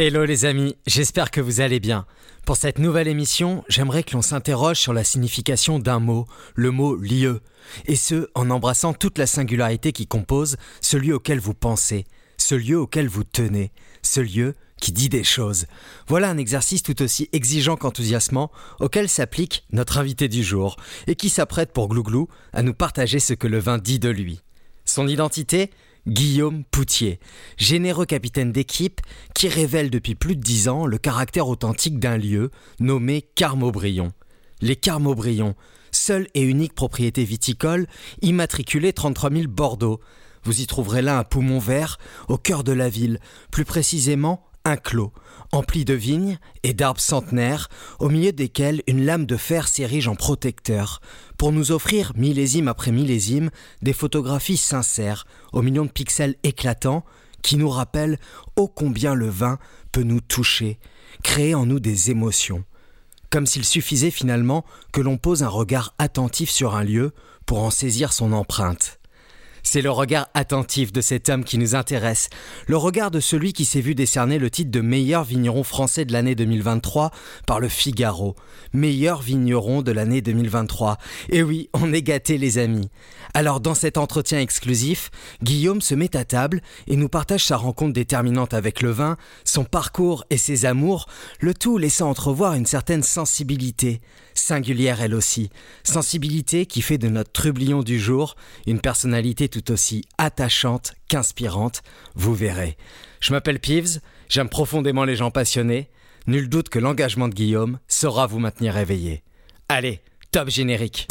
Hello les amis, j'espère que vous allez bien. Pour cette nouvelle émission, j'aimerais que l'on s'interroge sur la signification d'un mot, le mot lieu, et ce, en embrassant toute la singularité qui compose ce lieu auquel vous pensez, ce lieu auquel vous tenez, ce lieu qui dit des choses. Voilà un exercice tout aussi exigeant qu'enthousiasmant auquel s'applique notre invité du jour et qui s'apprête pour Glouglou à nous partager ce que le vin dit de lui. Son identité Guillaume Poutier, généreux capitaine d'équipe qui révèle depuis plus de dix ans le caractère authentique d'un lieu nommé Carmaubrion. Les Carmaubrions, seule et unique propriété viticole, immatriculée 33 000 Bordeaux. Vous y trouverez là un poumon vert au cœur de la ville, plus précisément un clos, empli de vignes et d'arbres centenaires, au milieu desquels une lame de fer s'érige en protecteur, pour nous offrir, millésime après millésime, des photographies sincères, aux millions de pixels éclatants, qui nous rappellent ô combien le vin peut nous toucher, créer en nous des émotions. Comme s'il suffisait finalement que l'on pose un regard attentif sur un lieu pour en saisir son empreinte. C'est le regard attentif de cet homme qui nous intéresse, le regard de celui qui s'est vu décerner le titre de meilleur vigneron français de l'année 2023 par le Figaro. Meilleur vigneron de l'année 2023. Et oui, on est gâtés les amis. Alors dans cet entretien exclusif, Guillaume se met à table et nous partage sa rencontre déterminante avec le vin, son parcours et ses amours, le tout laissant entrevoir une certaine sensibilité, singulière elle aussi, sensibilité qui fait de notre trublion du jour une personnalité tout aussi attachante qu'inspirante, vous verrez. Je m'appelle Peeves, j'aime profondément les gens passionnés, nul doute que l'engagement de Guillaume saura vous maintenir éveillé. Allez, top générique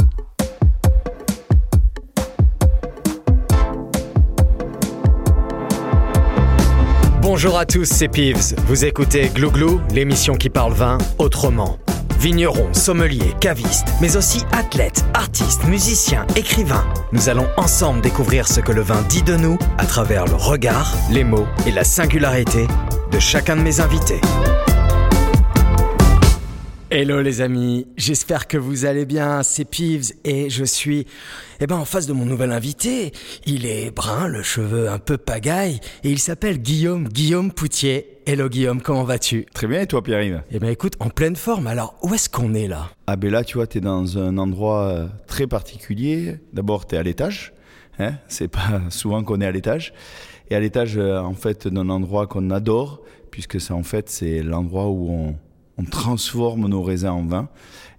Bonjour à tous, c'est Peeves. Vous écoutez Glouglou, l'émission qui parle vin autrement. Vignerons, sommeliers, cavistes, mais aussi athlètes, artistes, musiciens, écrivains. Nous allons ensemble découvrir ce que le vin dit de nous à travers le regard, les mots et la singularité de chacun de mes invités. Hello les amis, j'espère que vous allez bien, c'est Peeves et je suis eh ben, en face de mon nouvel invité. Il est brun, le cheveu un peu pagaille et il s'appelle Guillaume, Guillaume Poutier. Hello Guillaume, comment vas-tu? Très bien et toi Pierre-Yves? Eh ben écoute, en pleine forme, alors où est-ce qu'on est là? Ah ben là tu vois, tu es dans un endroit euh, très particulier. D'abord tu es à l'étage, hein? C'est pas souvent qu'on est à l'étage. Et à l'étage euh, en fait d'un endroit qu'on adore, puisque c'est en fait c'est l'endroit où on on transforme nos raisins en vin.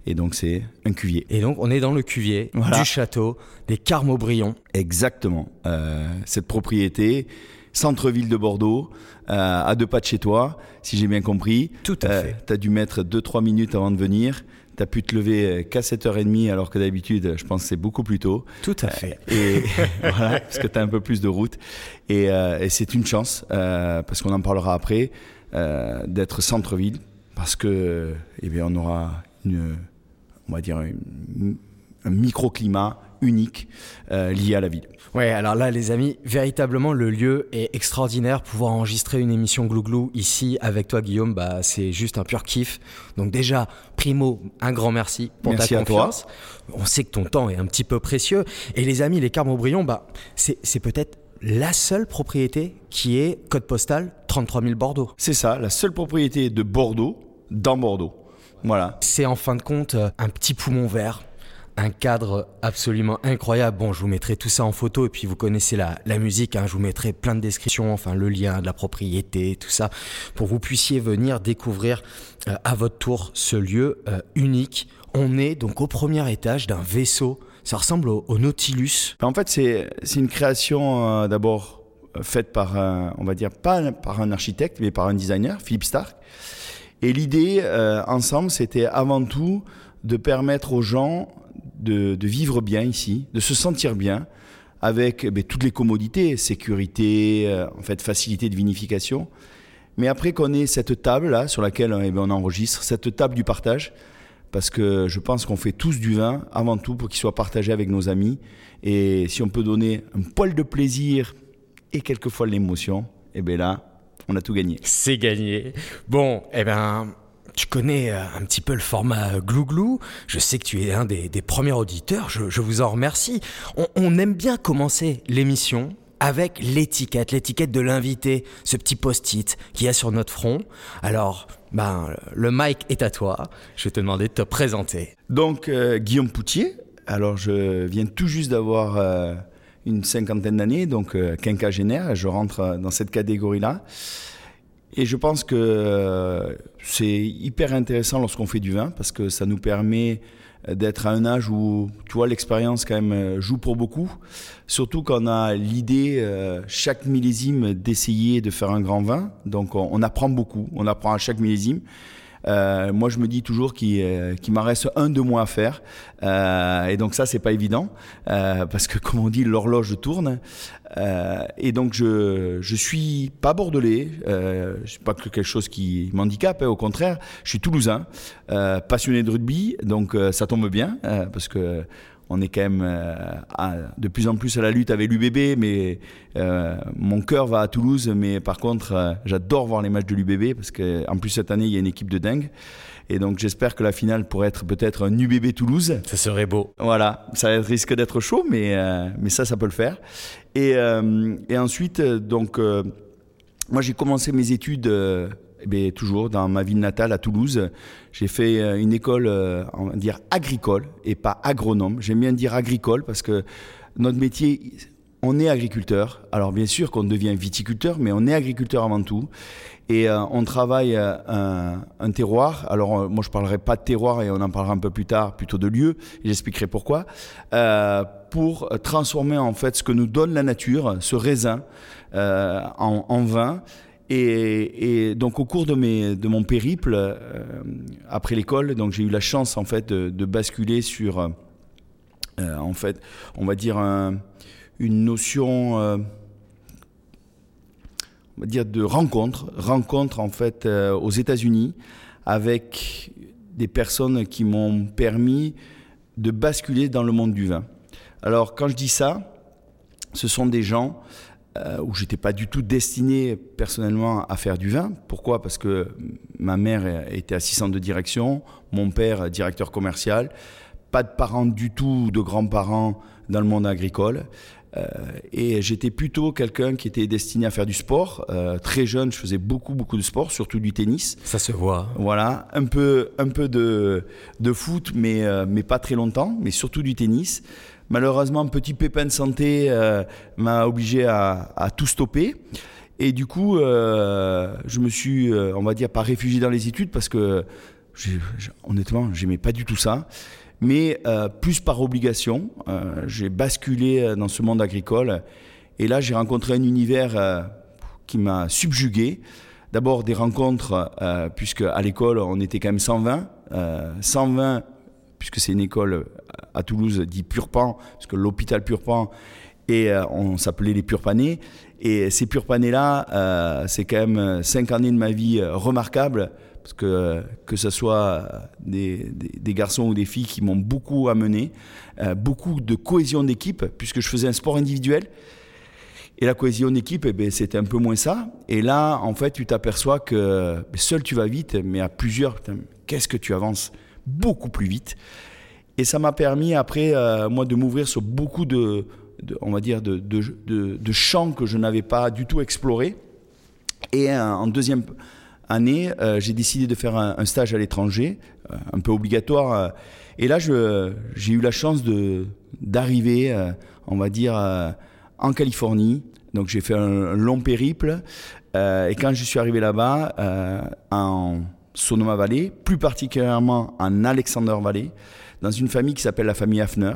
Et donc, c'est un cuvier. Et donc, on est dans le cuvier du château des Carmaubrions. Exactement. Euh, cette propriété, centre-ville de Bordeaux, euh, à deux pas de chez toi, si j'ai bien compris. Tout à euh, fait. Tu as dû mettre 2-3 minutes avant de venir. Tu as pu te lever qu'à 7h30 alors que d'habitude, je pense que c'est beaucoup plus tôt. Tout à fait. Et voilà, parce que tu as un peu plus de route. Et, et c'est une chance, parce qu'on en parlera après, d'être centre-ville parce que eh bien, on aura une, on va dire un microclimat unique euh, lié à la ville. Ouais, alors là, les amis, véritablement, le lieu est extraordinaire. Pouvoir enregistrer une émission Glouglou ici avec toi, Guillaume, bah, c'est juste un pur kiff. Donc déjà, primo, un grand merci pour ta confiance. On sait que ton temps est un petit peu précieux. Et les amis, les Carmaubrions, bah, c'est peut-être la seule propriété qui est code postal 33 000 Bordeaux. C'est ça, la seule propriété de Bordeaux dans Bordeaux. Voilà. C'est en fin de compte euh, un petit poumon vert un cadre absolument incroyable. Bon, je vous mettrai tout ça en photo et puis vous connaissez la, musique, hein. je vous mettrai plein de descriptions, enfin le lien de la propriété, tout ça, pour que vous puissiez venir découvrir euh, à votre tour ce lieu euh, unique. On est donc au premier étage d'un vaisseau, ça ressemble au, Nautilus. En fait, c'est une création d'abord faite par, un, on va dire, pas par un architecte, mais par un designer, Philippe Stark. Et l'idée, euh, ensemble, c'était avant tout de permettre aux gens de, vivre bien ici, de se sentir bien, avec ben, toutes les commodités, sécurité, euh, en fait, facilité de vinification. Mais après qu'on ait cette table là sur laquelle eh ben, on enregistre, cette table du partage, parce que je pense qu'on fait tous du vin avant tout pour qu'il soit partagé avec nos amis. Et si on peut donner un poil de plaisir et quelquefois l'émotion, eh bien là, on a tout gagné. C'est gagné. Bon, eh ben, tu connais euh, un petit peu le format Glouglou. Je sais que tu es un des, premiers auditeurs. Je, vous en remercie. On, aime bien commencer l'émission avec l'étiquette, l'étiquette de l'invité, ce petit post-it qu'il y a sur notre front. Alors, ben, le mic est à toi. Je vais te demander de te présenter. Donc, euh, Guillaume Poutier. Alors, je viens tout juste d'avoir euh, une cinquantaine d'années, donc euh, quinquagénaire. Je rentre dans cette catégorie-là. Et je pense que c'est hyper intéressant lorsqu'on fait du vin parce que ça nous permet d'être à un âge où, tu vois, l'expérience quand même euh, joue pour beaucoup. Surtout qu'on a l'idée, euh, chaque millésime, d'essayer de faire un grand vin. Donc on, apprend beaucoup, on apprend à chaque millésime. Euh, moi, je me dis toujours qu'il euh, m'en reste un, deux mois à faire. Euh, et donc ça, c'est pas évident euh, parce que, comme on dit, l'horloge tourne. Et donc, je je suis pas bordelais. Euh, c'est pas quelque chose qui m'handicape. Hein, au contraire, je suis toulousain, passionné de rugby. Donc ça tombe bien parce que on est quand même euh, de plus en plus à la lutte avec l'UBB, mais euh, mon cœur va à Toulouse. Mais par contre, euh, j'adore voir les matchs de l'UBB parce qu'en plus cette année, il y a une équipe de dingue. Et donc j'espère que la finale pourrait être peut-être un UBB Toulouse. Ça serait beau. Voilà, ça risque d'être chaud, mais, mais ça, ça peut le faire. Et, et ensuite, donc, moi j'ai commencé mes études eh toujours dans ma ville natale à Toulouse. J'ai fait euh, une école, euh, on va dire agricole et pas agronome. J'aime bien dire agricole parce que notre métier, on est agriculteur. Alors bien sûr qu'on devient viticulteur, mais on est agriculteur avant tout. Et euh, on travaille un, terroir. Alors moi je parlerai pas de terroir et on en parlera un peu plus tard, plutôt de lieu. J'expliquerai pourquoi. Pour transformer en fait ce que nous donne la nature, ce raisin, en vin et, donc au cours de, mon périple euh, après l'école, donc j'ai eu la chance en fait de, basculer sur, euh, en fait, on va dire un, une notion, euh, on va dire de rencontre, rencontre en fait euh, aux États-Unis avec des personnes qui m'ont permis de basculer dans le monde du vin. Alors quand je dis ça, ce sont des gens euh, où j'étais pas du tout destiné personnellement à faire du vin. Pourquoi? Parce que ma mère était assistante de direction, mon père directeur commercial, pas de parents du tout, de grands-parents dans le monde agricole. Euh, et j'étais plutôt quelqu'un qui était destiné à faire du sport. Euh, très jeune, je faisais beaucoup, beaucoup de sport, surtout du tennis. Ça se voit. Voilà, un peu, un peu de, de foot, mais, euh, mais pas très longtemps, mais surtout du tennis. Malheureusement, un petit pépin de santé euh, m'a obligé à, tout stopper. Et du coup, euh, je me suis, euh, on va dire, pas réfugié dans les études parce que, honnêtement, j'aimais pas du tout ça. Mais plus par obligation, j'ai basculé dans ce monde agricole. Et là, j'ai rencontré un univers qui m'a subjugué. D'abord des rencontres, puisque à l'école, on était quand même 120. 120 puisque c'est une école à Toulouse dit Purpan, parce que l'hôpital Purpan, et euh, on s'appelait les Purpanais. Et ces Purpanais-là, euh, c'est quand même cinq années de ma vie euh, remarquables, parce que que ce soit des, garçons ou des filles qui m'ont beaucoup amené, beaucoup de cohésion d'équipe, puisque je faisais un sport individuel. Et la cohésion d'équipe, eh ben, c'était un peu moins ça. Et là, en fait, tu t'aperçois que ben, seul tu vas vite, mais à plusieurs, qu'est-ce que tu avances? Beaucoup plus vite. Et ça m'a permis après, euh, moi, de m'ouvrir sur beaucoup de, on va dire, de, de, de, champs que je n'avais pas du tout explorés. Et euh, en deuxième année, euh, j'ai décidé de faire un, un stage à l'étranger, un peu obligatoire. et là, j'ai eu la chance d'arriver, on va dire, en Californie. Donc j'ai fait un, long périple. et quand je suis arrivé là-bas, en Sonoma Valley, plus particulièrement en Alexander Valley, dans une famille qui s'appelle la famille Hafner.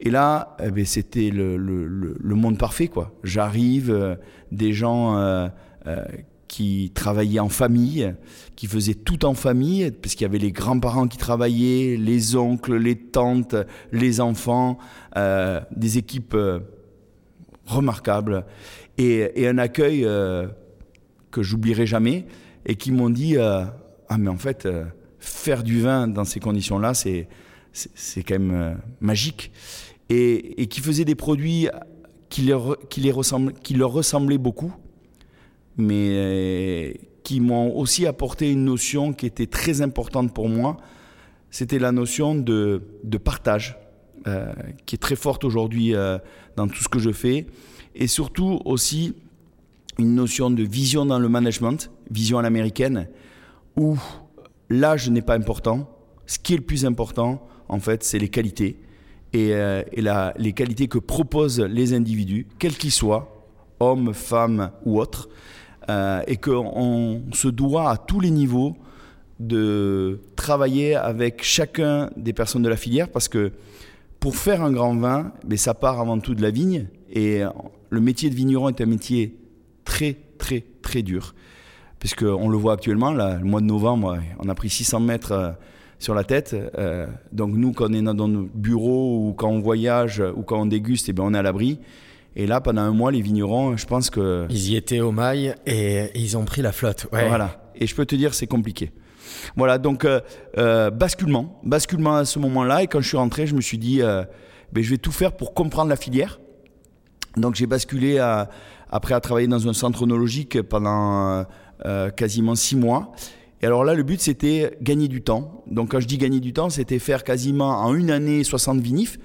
Et là, eh bien, c'était le, monde parfait. J'arrive, euh, des gens euh, euh, qui travaillaient en famille, qui faisaient tout en famille, parce qu'il y avait les grands-parents qui travaillaient, les oncles, les tantes, les enfants, des équipes remarquables, et, un accueil que j'oublierai jamais, et qui m'ont dit ah mais en fait faire du vin dans ces conditions-là, c'est c'est quand même euh, magique, et, qui faisait des produits qui leur, qui les qui leur ressemblaient beaucoup, mais euh, qui m'ont aussi apporté une notion qui était très importante pour moi, c'était la notion de, de partage, euh, qui est très forte aujourd'hui euh, dans tout ce que je fais. et surtout aussi une notion de vision dans le management, vision à l'américaine, où l'âge n'est pas important. Ce qui est le plus important, en fait, c'est les qualités et, euh, les qualités que proposent les individus, quels qu'ils soient, hommes, femmes ou autres, euh, et qu'on se doit à tous les niveaux de travailler avec chacun des personnes de la filière parce que pour faire un grand vin, mais ça part avant tout de la vigne et le métier de vigneron est un métier très très très dur puisqu'on le voit actuellement, là, le mois de novembre, on a pris 600 mètres euh, sur la tête. Euh, donc nous, quand on est dans nos bureaux ou quand on voyage ou quand on déguste, eh bien, on est à l'abri. Et là, pendant un mois, les vignerons, je pense que... Ils y étaient au mail et ils ont pris la flotte. Voilà. Et je peux te dire, c'est compliqué. Voilà, donc euh, euh, basculement, basculement à ce moment-là. Et quand je suis rentré, je me suis dit, euh, ben, je vais tout faire pour comprendre la filière. Donc j'ai basculé après à travailler dans un centre onologique pendant quasiment six mois. Et alors là, le but, c'était gagner du temps. Donc quand je dis gagner du temps, c'était faire quasiment en une année 60 vinifs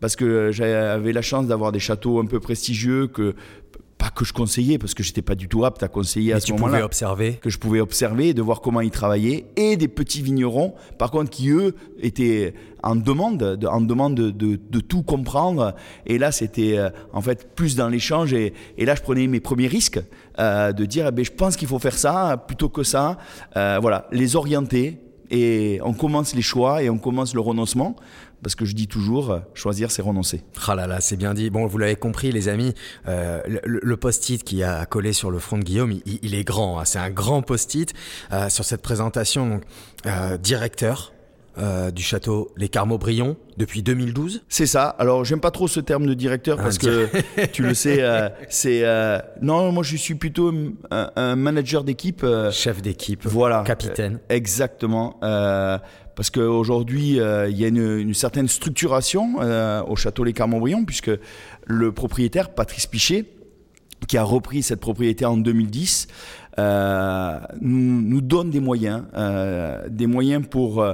parce que j'avais la chance d'avoir des châteaux un peu prestigieux que pas que je conseillais parce que j'étais pas du tout apte à conseiller à ce moment-là. observer. Que je pouvais observer, de voir comment ils travaillaient et des petits vignerons, par contre, qui eux étaient en demande, de, en demande de, de, tout comprendre. Et là, c'était euh, en fait plus dans l'échange. Et, et, là, je prenais mes premiers risques euh, de dire, eh ben, je pense qu'il faut faire ça plutôt que ça. Euh, voilà, les orienter. Et on commence les choix et on commence le renoncement parce que je dis toujours, choisir, c'est renoncer. Ah là là, c'est bien dit. Bon, vous l'avez compris, les amis, euh, le, post-it qui a collé sur le front de Guillaume, il, est grand. Hein. c'est un grand post-it sur cette présentation. Donc, euh, du château Les Carmeaux-Brion depuis 2012 C'est ça. Alors, j'aime pas trop ce terme de directeur parce que tu le sais, c'est. non, moi je suis plutôt un, un manager d'équipe. Chef d'équipe. Voilà. Capitaine. exactement parce qu'aujourd'hui, euh, il y a une, certaine structuration euh, au château Les Carmont-Briand, puisque le propriétaire, Patrice Pichet, qui a repris cette propriété en 2010, euh, nous, donne des moyens, des moyens pour,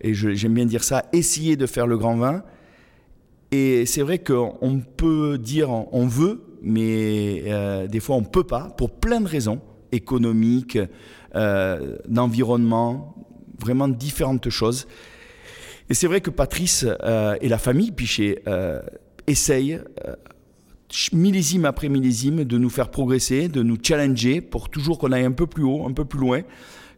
et j'aime bien dire ça, essayer de faire le grand vin. Et c'est vrai qu'on peut dire on veut, mais des fois on ne peut pas, pour plein de raisons économiques, d'environnement, vraiment différentes choses. Et c'est vrai que Patrice euh, et la famille Pichet euh, essayent, euh, millésime après millésime, de nous faire progresser, de nous challenger pour toujours qu'on aille un peu plus haut, un peu plus loin,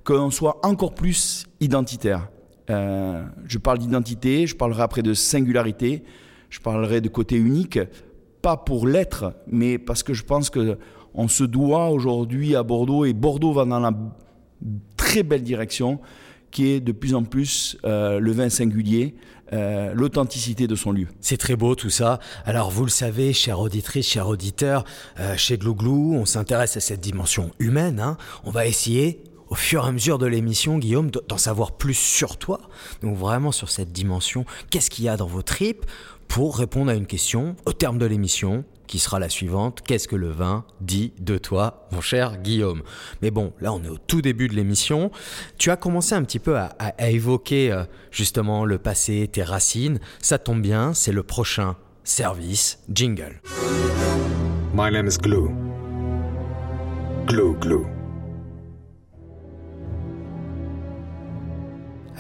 qu'on soit encore plus identitaire. je parle d'identité, je parlerai après de singularité, je parlerai de côté unique, pas pour l'être, mais parce que je pense que on se doit aujourd'hui à Bordeaux, et Bordeaux va dans la très belle direction, qui est de plus en plus euh, le vin singulier, euh, l'authenticité de son lieu. C'est très beau tout ça. Alors vous le savez, chère auditrice, cher auditeur, euh, chez Glouglou, on s'intéresse à cette dimension humaine. Hein. On va essayer au fur et à mesure de l'émission, Guillaume, d'en savoir plus sur toi. Donc vraiment sur cette dimension, qu'est-ce qu'il y a dans vos tripes pour répondre à une question au terme de l'émission qui sera la suivante. Qu'est-ce que le vin dit de toi, mon cher Guillaume? Mais bon, là on est au tout début de l'émission. Tu as commencé un petit peu à, évoquer euh, justement le passé, tes racines. Ça tombe bien, c'est le prochain service jingle. My name is Glue. Glue, glue.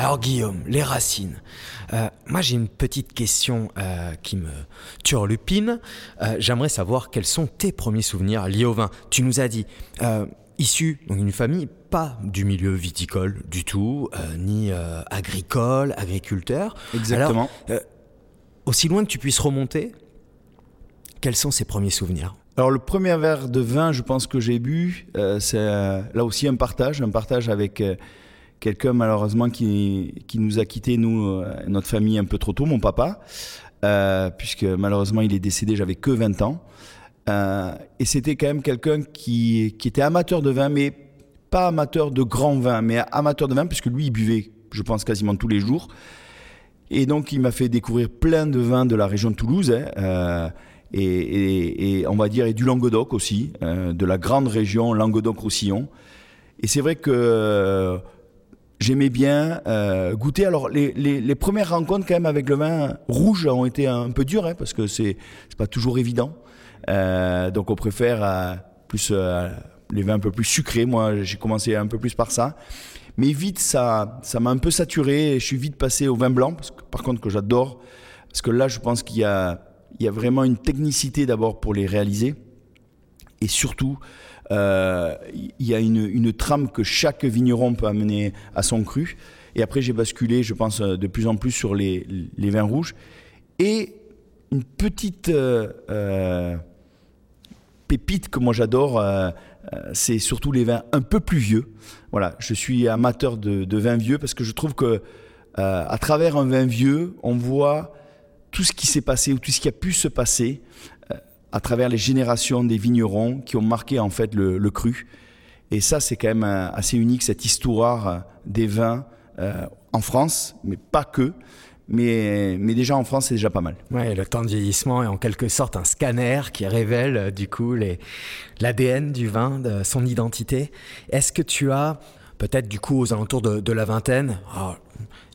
Alors Guillaume, les racines. Euh, moi j'ai une petite question euh, qui me turlupine. Euh, j'aimerais savoir quels sont tes premiers souvenirs liés au vin. Tu nous as dit, issu d'une famille pas du milieu viticole du tout, ni agricole, agriculteur. Exactement. aussi loin que tu puisses remonter, quels sont ces premiers souvenirs? Alors le premier verre de vin, je pense que j'ai bu, c'est là aussi un partage, un partage avec quelqu'un malheureusement qui, qui nous a quitté, nous, euh, notre famille un peu trop tôt, mon papa, euh, puisque malheureusement il est décédé, j'avais que 20 ans. Euh, et c'était quand même quelqu'un qui, qui était amateur de vin, mais pas amateur de grand vin, mais amateur de vin, puisque lui, il buvait, je pense, quasiment tous les jours. Et donc, il m'a fait découvrir plein de vins de la région de Toulouse, hein, et, et, on va dire, et du Languedoc aussi, de la grande région Languedoc-Roussillon. Et c'est vrai que j'aimais bien euh, goûter. Alors, les, premières rencontres quand même avec le vin rouge ont été un peu dures, hein, parce que c'est pas toujours évident. donc on préfère plus les vins un peu plus sucrés. Moi, j'ai commencé un peu plus par ça. Mais vite, ça, ça m'a un peu saturé. Je suis vite passé au vin blanc, parce que, par contre que j'adore, parce que là, je pense qu'il y a vraiment une technicité d'abord pour les réaliser, et surtout, euh, il y a une, trame que chaque vigneron peut amener à son cru. Et après, j'ai basculé, je pense, de plus en plus sur les, vins rouges. Et une petite euh, euh pépite que moi j'adore, euh, euh, c'est surtout les vins un peu plus vieux. Voilà, je suis amateur de, vins vieux parce que je trouve que euh, à travers un vin vieux, on voit tout ce qui s'est passé ou tout ce qui a pu se passer euh, à travers les générations des vignerons qui ont marqué en fait le, cru. Et ça, c'est quand même assez unique cette histoire des vins en France, mais pas que mais, mais déjà en France, c'est déjà pas mal. Ouais, le temps de vieillissement est en quelque sorte un scanner qui révèle euh, du coup l'ADN du vin, de son identité. Est-ce que tu as peut-être du coup aux alentours de, la vingtaine, oh,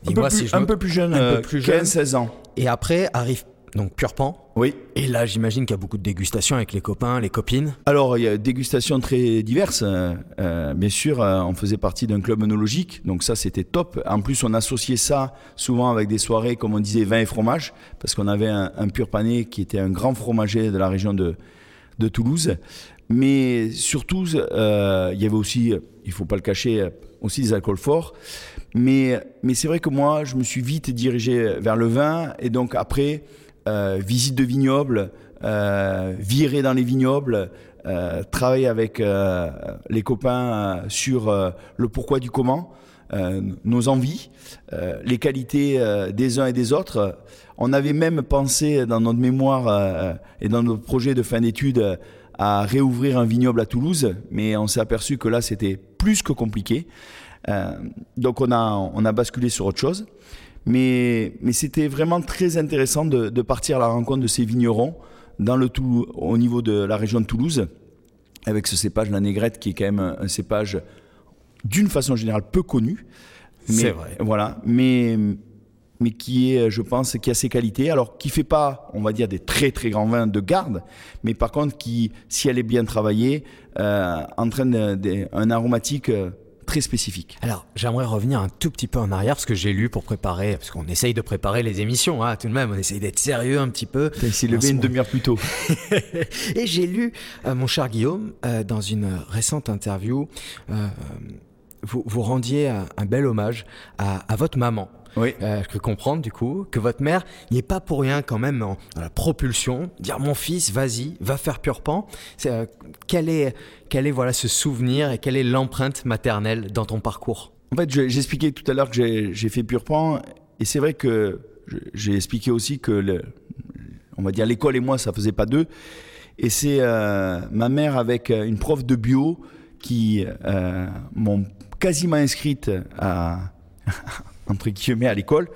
dis-moi si je un peu plus jeune, un peu plus jeune, 15, 16 ans. Et après arrive donc pur pan. Oui. Et là, j'imagine qu'il y a beaucoup de dégustations avec les copains, les copines. Alors, il y a des dégustations très diverses. Euh, euh, bien sûr, euh, on faisait partie d'un club œnologique, donc ça, c'était top. En plus, on associait ça souvent avec des soirées, comme on disait, vin et fromage, parce qu'on avait un, pur pané qui était un grand fromager de la région de, de Toulouse. Mais surtout, il y avait aussi, il faut pas le cacher, aussi des alcools forts. Mais, mais c'est vrai que moi, je me suis vite dirigé vers le vin, et donc après visite de vignobles, euh, virer dans les vignobles, euh, travailler avec les copains sur le pourquoi du comment, nos envies, les qualités des uns et des autres. On avait même pensé dans notre mémoire et dans notre projet de fin d'études à réouvrir un vignoble à Toulouse, mais on s'est aperçu que là c'était plus que compliqué. donc on a, on a basculé sur autre chose. Mais, mais c'était vraiment très intéressant de, de, partir à la rencontre de ces vignerons dans le tout, au niveau de la région de Toulouse, avec ce cépage, la négrette, qui est quand même un, cépage d'une façon générale peu connu. C'est vrai. Voilà, mais, mais qui est, je pense, qui a ses qualités. Alors, qui fait pas, on va dire, des très très grands vins de garde, mais par contre, qui, si elle est bien travaillée, euh, entraîne un aromatique euh, très spécifique. Alors, j'aimerais revenir un tout petit peu en arrière parce que j'ai lu pour préparer, parce qu'on essaye de préparer les émissions, hein, tout de même, on essaye d'être sérieux un petit peu. T'as essayé de lever une demi-heure plus tôt. Et j'ai lu, euh, mon cher Guillaume, euh, dans une récente interview, euh, vous, vous rendiez un, bel hommage à votre maman. Oui. Euh, je peux comprendre du coup que votre mère n'y est pas pour rien quand même en, la propulsion, dire mon fils, vas-y, va faire pur pan. Euh, quel est quel est voilà ce souvenir et quelle est l'empreinte maternelle dans ton parcours? En fait, j'expliquais tout à l'heure que j'ai fait pur pan et c'est vrai que j'ai expliqué aussi que le, on va dire l'école et moi ça faisait pas deux et c'est euh, ma mère avec une prof de bio qui euh, m'ont quasiment inscrite à entre guillemets, à l'école,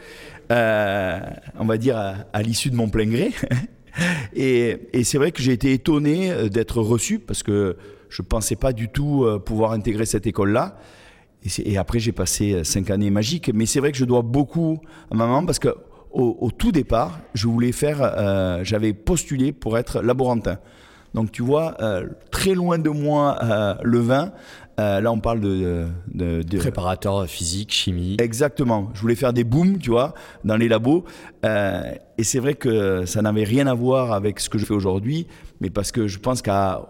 euh, on va dire à, l'issue de mon plein gré. et, c'est vrai que j'ai été étonné euh, d'être reçu parce que je ne pensais pas du tout euh, pouvoir intégrer cette école-là. Et, après, j'ai passé cinq années magiques. Mais c'est vrai que je dois beaucoup à ma maman parce que au, tout départ, je voulais faire, j'avais postulé pour être laborantin. Donc tu vois, très loin de moi le vin. Euh, là, on parle de, de, de, préparateur physique, chimie. Exactement. Je voulais faire des booms, tu vois, dans les labos. et c'est vrai que ça n'avait rien à voir avec ce que je fais aujourd'hui, mais parce que je pense qu'à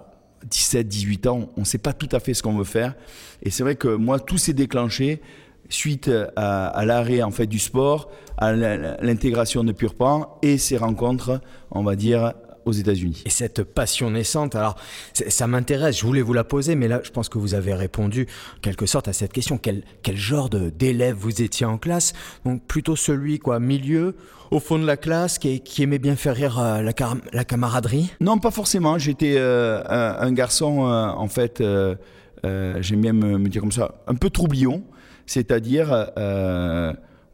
17, 18 ans, on ne sait pas tout à fait ce qu'on veut faire. Et c'est vrai que moi, tout s'est déclenché suite à, à l'arrêt en fait du sport, à l'intégration de Purpan et ces rencontres, on va dire, aux États-Unis. Et cette passion naissante, alors ça m'intéresse, je voulais vous la poser, mais là je pense que vous avez répondu en quelque sorte à cette question. Quel, quel genre d'élève vous étiez en classe? Donc plutôt celui, quoi, milieu, au fond de la classe, qui, qui aimait bien faire rire euh, la, la, camaraderie? Non, pas forcément. J'étais euh, un, garçon, euh, en fait, j'aime bien me, me, dire comme ça, un peu troublion, c'est-à-dire,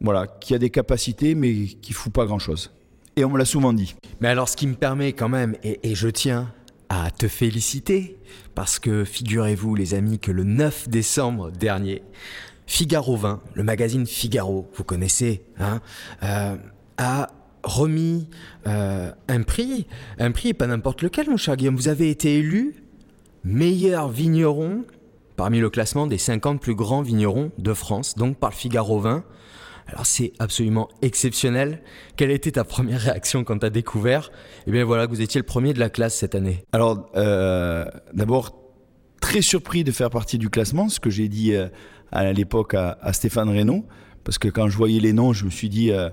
voilà, qui a des capacités, mais qui fout pas grand-chose. Et on me l'a souvent dit. Mais alors, ce qui me permet quand même, et, je tiens à te féliciter, parce que figurez-vous, les amis, que le 9 décembre dernier, Figaro 20, le magazine Figaro, vous connaissez, hein, euh, a remis un prix, un prix pas n'importe lequel, mon cher Guillaume. Vous avez été élu meilleur vigneron parmi le classement des 50 plus grands vignerons de France, donc par le Figaro 20. Alors c'est absolument exceptionnel. Quelle était ta première réaction quand tu as découvert? Eh bien voilà, vous étiez le premier de la classe cette année. Alors euh, d'abord, très surpris de faire partie du classement, ce que j'ai dit euh, à l'époque à, Stéphane Reynaud, parce que quand je voyais les noms, je me suis dit... Euh,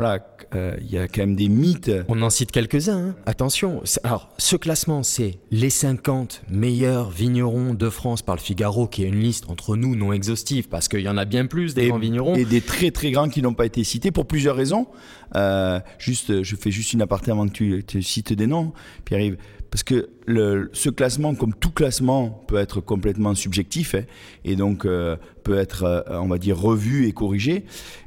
voilà, euh, il y a quand même des mythes. On en cite quelques-uns, hein. attention. Alors, ce classement, c'est les 50 meilleurs vignerons de France par le Figaro, qui est une liste entre nous non exhaustive, parce qu'il y en a bien plus des grands vignerons. Et des très très grands qui n'ont pas été cités pour plusieurs raisons. Euh, juste, je fais juste une aparté avant que tu, tu cites des noms, Pierre-Yves parce que le, ce classement, comme tout classement, peut être complètement subjectif hein, et donc euh, peut être, on va dire, revu et corrigé.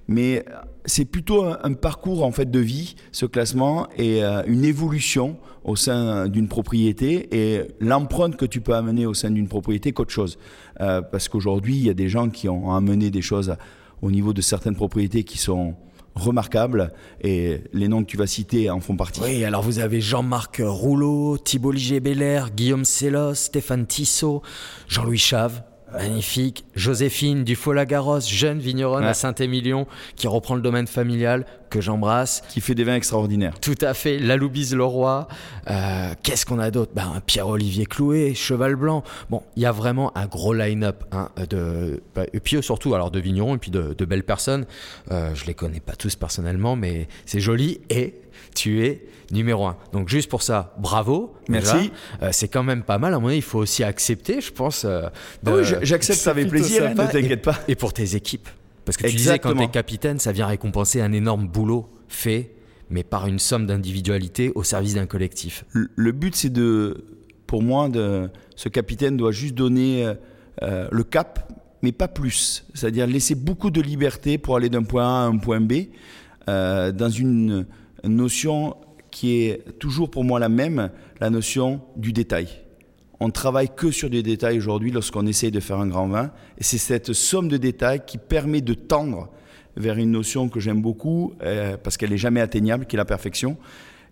Mais c'est plutôt un, parcours en fait de vie, ce classement, et euh, une évolution au sein d'une propriété et l'empreinte que tu peux amener au sein d'une propriété qu'autre chose. parce qu'aujourd'hui, il y a des gens qui ont amené des choses au niveau de certaines propriétés qui sont remarquables et les noms que tu vas citer en font partie. Oui, alors vous avez Jean-Marc Rouleau, Thibault Ligier-Belair, Guillaume Sellos, Stéphane Tissot, Jean-Louis Chave, Magnifique. Joséphine Dufault-Lagarosse, jeune vigneronne à Saint-Émilion, qui reprend le domaine familial, que j'embrasse. Qui fait des vins extraordinaires. Tout à fait. La Loubise Leroy. Euh, Qu'est-ce qu'on a d'autre? Ben, Pierre-Olivier Clouet, Cheval Blanc. Bon, il y a vraiment un gros line-up. Hein, de, bah, et puis surtout, alors de vignerons et puis de, de belles personnes. Euh, je les connais pas tous personnellement, mais c'est joli. Et tu es numéro un. Donc juste pour ça, bravo. Merci. Euh, c'est quand même pas mal. À mon avis, il faut aussi accepter, je pense. Euh, oui, j'accepte ça avec plaisir, ne t'inquiète pas. Et pour tes équipes. Parce que tu disais quand tu es capitaine, ça vient récompenser un énorme boulot fait, mais par une somme d'individualité au service d'un collectif. Le, but, c'est de, pour moi, de, ce capitaine doit juste donner euh, le cap, mais pas plus. C'est-à-dire laisser beaucoup de liberté pour aller d'un point A à un point B, dans une notion qui est toujours pour moi la même, la notion du détail. On travaille que sur des détails aujourd'hui lorsqu'on essaye de faire un grand vin. Et c'est cette somme de détails qui permet de tendre vers une notion que j'aime beaucoup, euh, parce qu'elle n'est jamais atteignable, qui est la perfection.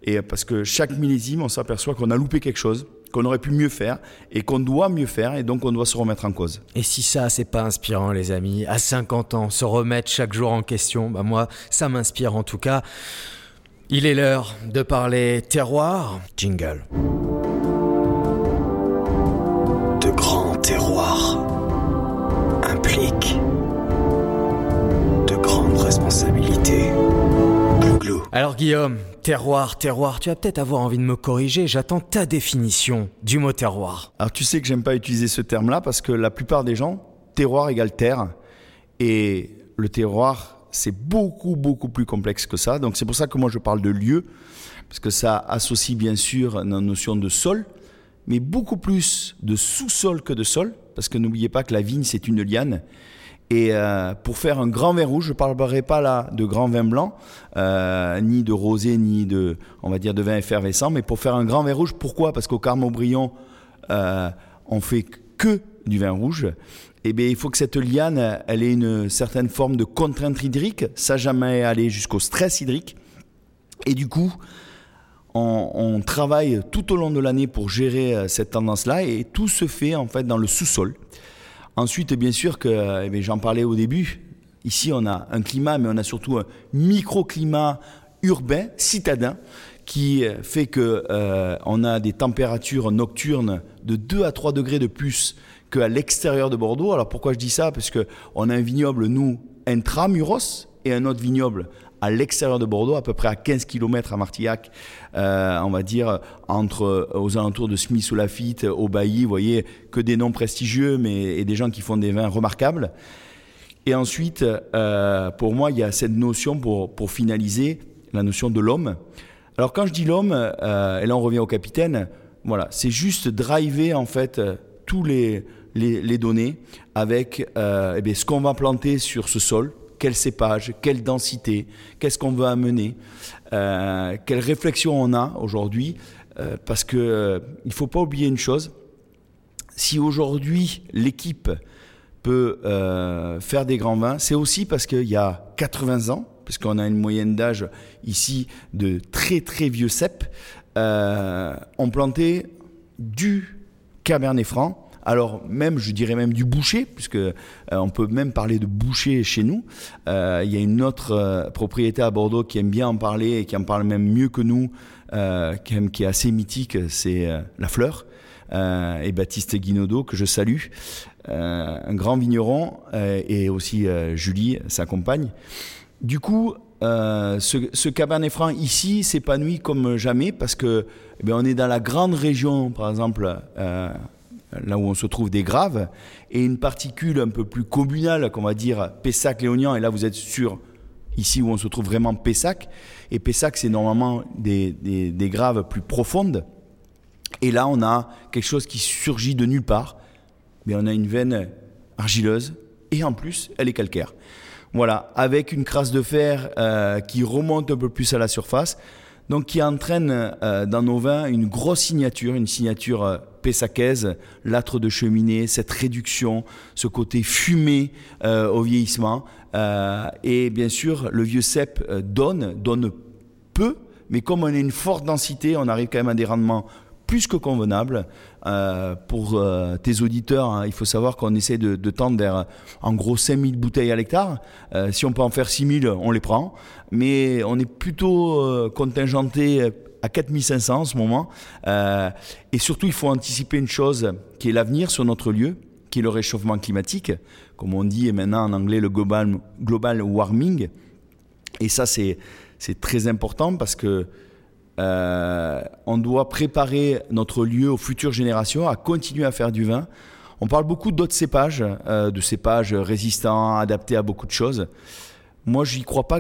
Et parce que chaque millésime, on s'aperçoit qu'on a loupé quelque chose, qu'on aurait pu mieux faire, et qu'on doit mieux faire, et donc on doit se remettre en cause. Et si ça, c'est pas inspirant, les amis, à 50 ans, se remettre chaque jour en question, bah moi, ça m'inspire en tout cas. Il est l'heure de parler terroir. Jingle. Glou, Alors Guillaume, terroir, terroir, tu vas peut-être avoir envie de me corriger, j'attends ta définition du mot terroir. Alors tu sais que j'aime pas utiliser ce terme-là parce que la plupart des gens, terroir égale terre. Et le terroir, c'est beaucoup, beaucoup plus complexe que ça. Donc c'est pour ça que moi je parle de lieu, parce que ça associe bien sûr la notion de sol, mais beaucoup plus de sous-sol que de sol, parce que n'oubliez pas que la vigne c'est une liane. Et euh, pour faire un grand vin rouge, je ne parlerai pas là de grand vin blanc, euh, ni de rosé, ni de, on va dire, de vin effervescent, mais pour faire un grand vin rouge, pourquoi? Parce qu'au Carmaubrion, euh, on fait que du vin rouge eh bien, il faut que cette liane, elle ait une certaine forme de contrainte hydrique, ça jamais aller jusqu'au stress hydrique. Et du coup, on, travaille tout au long de l'année pour gérer euh, cette tendance-là, et tout se fait en fait dans le sous-sol. Ensuite, bien sûr que, eh j'en parlais au début, ici on a un climat, mais on a surtout un microclimat urbain, citadin, qui fait que euh, on a des températures nocturnes de 2 à 3 degrés de plus qu'à l'extérieur de Bordeaux. Alors pourquoi je dis ça? Parce qu'on a un vignoble, nous, intramuros, et un autre vignoble à l'extérieur de Bordeaux, à peu près à 15 km à Martillac, euh, on va dire entre euh, aux alentours de Smith ou Lafitte, au Bailly, vous voyez, que des noms prestigieux, mais des gens qui font des vins remarquables. Et ensuite, euh, pour moi, il y a cette notion, pour, finaliser, la notion de l'homme. Alors quand je dis l'homme, et là on revient au capitaine, voilà, c'est juste driver en fait tous les, les, données avec euh, eh ce qu'on va planter sur ce sol, quel cépage, quelle densité, qu'est-ce qu'on veut amener, euh, quelle réflexion on a aujourd'hui, euh, parce qu'il ne faut pas oublier une chose, si aujourd'hui l'équipe peut faire des grands vins, c'est aussi parce qu'il y a 80 ans, puisqu'on a une moyenne d'âge ici de très très vieux cèpes, ont planté du Cabernet Franc. Alors même, je dirais même du boucher, puisque on peut même parler de boucher chez nous. Il y a une autre propriété à Bordeaux qui aime bien en parler et qui en parle même mieux que nous, qui est assez mythique, c'est la fleur. et Baptiste Guinaudot, que je salue. Euh, un grand vigneron, euh, et aussi euh, Julie, sa compagne. Du coup, ce, ce, Cabernet Franc ici s'épanouit comme jamais parce que eh on est dans la grande région, par exemple, là où on se trouve des Graves, et une particule un peu plus communale, qu'on va dire Pessac-Léognan, et là vous êtes sur ici où on se trouve vraiment Pessac, et Pessac c'est normalement des, des, graves plus profondes, et là on a quelque chose qui surgit de nulle part, mais on a une veine argileuse. Et en plus, elle est calcaire. Voilà, avec une crasse de fer euh, qui remonte un peu plus à la surface, donc qui entraîne euh, dans nos vins une grosse signature, une signature euh, pessacaise, l'âtre de cheminée, cette réduction, ce côté fumé au vieillissement. et bien sûr, le vieux cep donne, donne peu, mais comme on a une forte densité, on arrive quand même à des rendements plus que convenable. Euh, pour euh, tes auditeurs, hein, il faut savoir qu'on essaie de, tendre vers en gros 5000 bouteilles à l'hectare. Euh, si on peut en faire 6000, on les prend. Mais on est plutôt contingenté à 4500 en ce moment. et surtout, il faut anticiper une chose qui est l'avenir sur notre lieu, qui est le réchauffement climatique, comme on dit maintenant en anglais le global, global warming. Et ça, c'est très important parce que euh, on doit préparer notre lieu aux futures générations à continuer à faire du vin. On parle beaucoup d'autres cépages, euh, de cépages résistants, adaptés à beaucoup de choses. Moi, je n'y crois pas,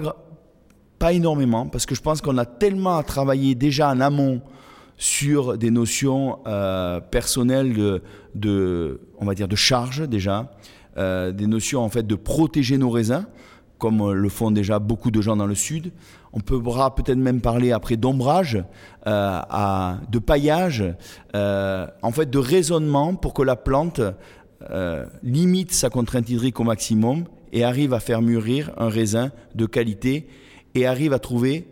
pas énormément parce que je pense qu'on a tellement à travailler déjà en amont sur des notions euh, personnelles de, on va dire, de charge déjà, des notions en fait de protéger nos raisins, comme le font déjà beaucoup de gens dans le sud. On pourra peut-être même parler après d'ombrage, euh, de paillage, euh, en fait de raisonnement pour que la plante euh, limite sa contrainte hydrique au maximum et arrive à faire mûrir un raisin de qualité et arrive à trouver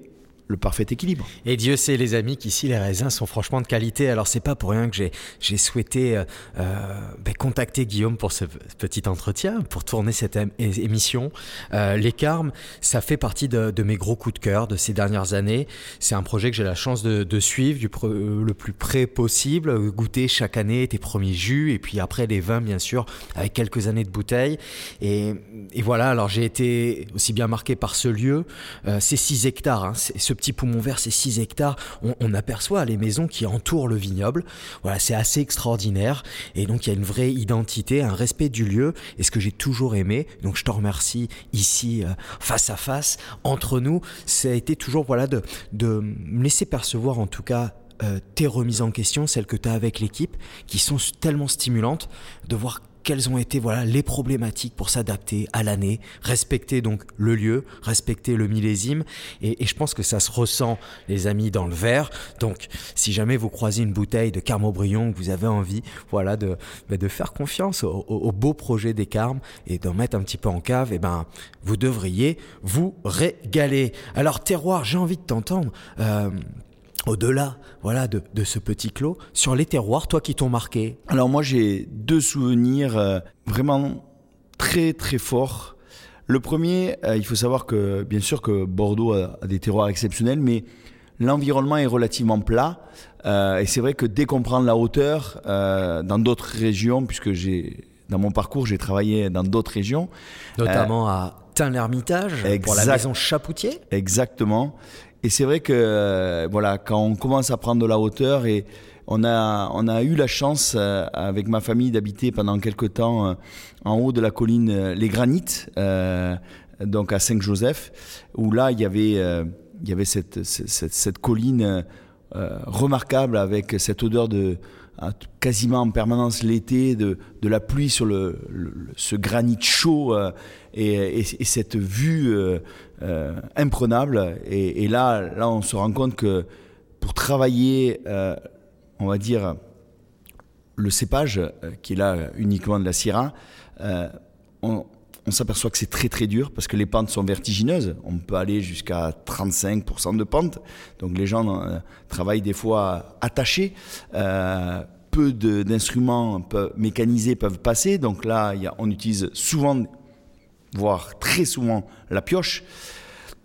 le parfait équilibre. Et Dieu sait, les amis, qu'ici les raisins sont franchement de qualité. Alors c'est pas pour rien que j'ai, souhaité euh, euh ben, contacter Guillaume pour ce petit entretien, pour tourner cette émission. Euh, les Carmes, ça fait partie de, mes gros coups de cœur de ces dernières années. C'est un projet que j'ai la chance de, suivre du le plus près possible, goûter chaque année tes premiers jus et puis après les vins bien sûr avec quelques années de bouteilles. Et, voilà, alors j'ai été aussi bien marqué par ce lieu, euh, ces 6 hectares, hein, petit poumon vert, c'est 6 hectares, on, aperçoit les maisons qui entourent le vignoble. Voilà, c'est assez extraordinaire. Et donc, il y a une vraie identité, un respect du lieu. Et ce que j'ai toujours aimé, donc je te remercie ici, euh, face à face, entre nous, ça a été toujours, voilà, de, de me laisser percevoir en tout cas euh, tes remises en question, celles que tu as avec l'équipe, qui sont tellement stimulantes, de voir quelles ont été voilà les problématiques pour s'adapter à l'année, respecter donc le lieu, respecter le millésime et, je pense que ça se ressent les amis dans le verre. Donc si jamais vous croisez une bouteille de Carme Aubryon que vous avez envie voilà de bah, faire confiance au, beau projet des Carmes et d'en mettre un petit peu en cave, et eh ben vous devriez vous régaler. Alors terroir, j'ai envie de t'entendre. Euh, au-delà voilà, de, ce petit clos, sur les terroirs, toi qui t'ont marqué Alors moi j'ai deux souvenirs euh, vraiment très très forts. Le premier, euh, il faut savoir que bien sûr que Bordeaux a, des terroirs exceptionnels, mais l'environnement est relativement plat. Euh, et c'est vrai que dès qu'on prend la hauteur, dans d'autres régions, puisque j'ai dans mon parcours j'ai travaillé dans d'autres régions, notamment à Tain-l'Hermitage pour la maison Chapoutier. Exactement. Et c'est vrai que euh, voilà, quand on commence à prendre de la hauteur et on a, on a eu la chance euh, avec ma famille d'habiter pendant quelques temps euh, en haut de la colline Les Granites, donc à Saint-Joseph, où là il y avait, il y avait cette, cette, cette colline remarquable avec cette odeur de, quasiment en permanence l'été de, de, la pluie sur le, ce granit chaud et, et, cette vue euh, imprenable. Et, là, là, on se rend compte que pour travailler, euh, on va dire, le cépage, euh, qui est là uniquement de la Syrah, on, on s'aperçoit que c'est très très dur parce que les pentes sont vertigineuses. On peut aller jusqu'à 35% de pente. Donc les gens euh, travaillent des fois attachés. Euh, peu d'instruments mécanisés peuvent passer. Donc là, on utilise souvent, voire très souvent, la pioche.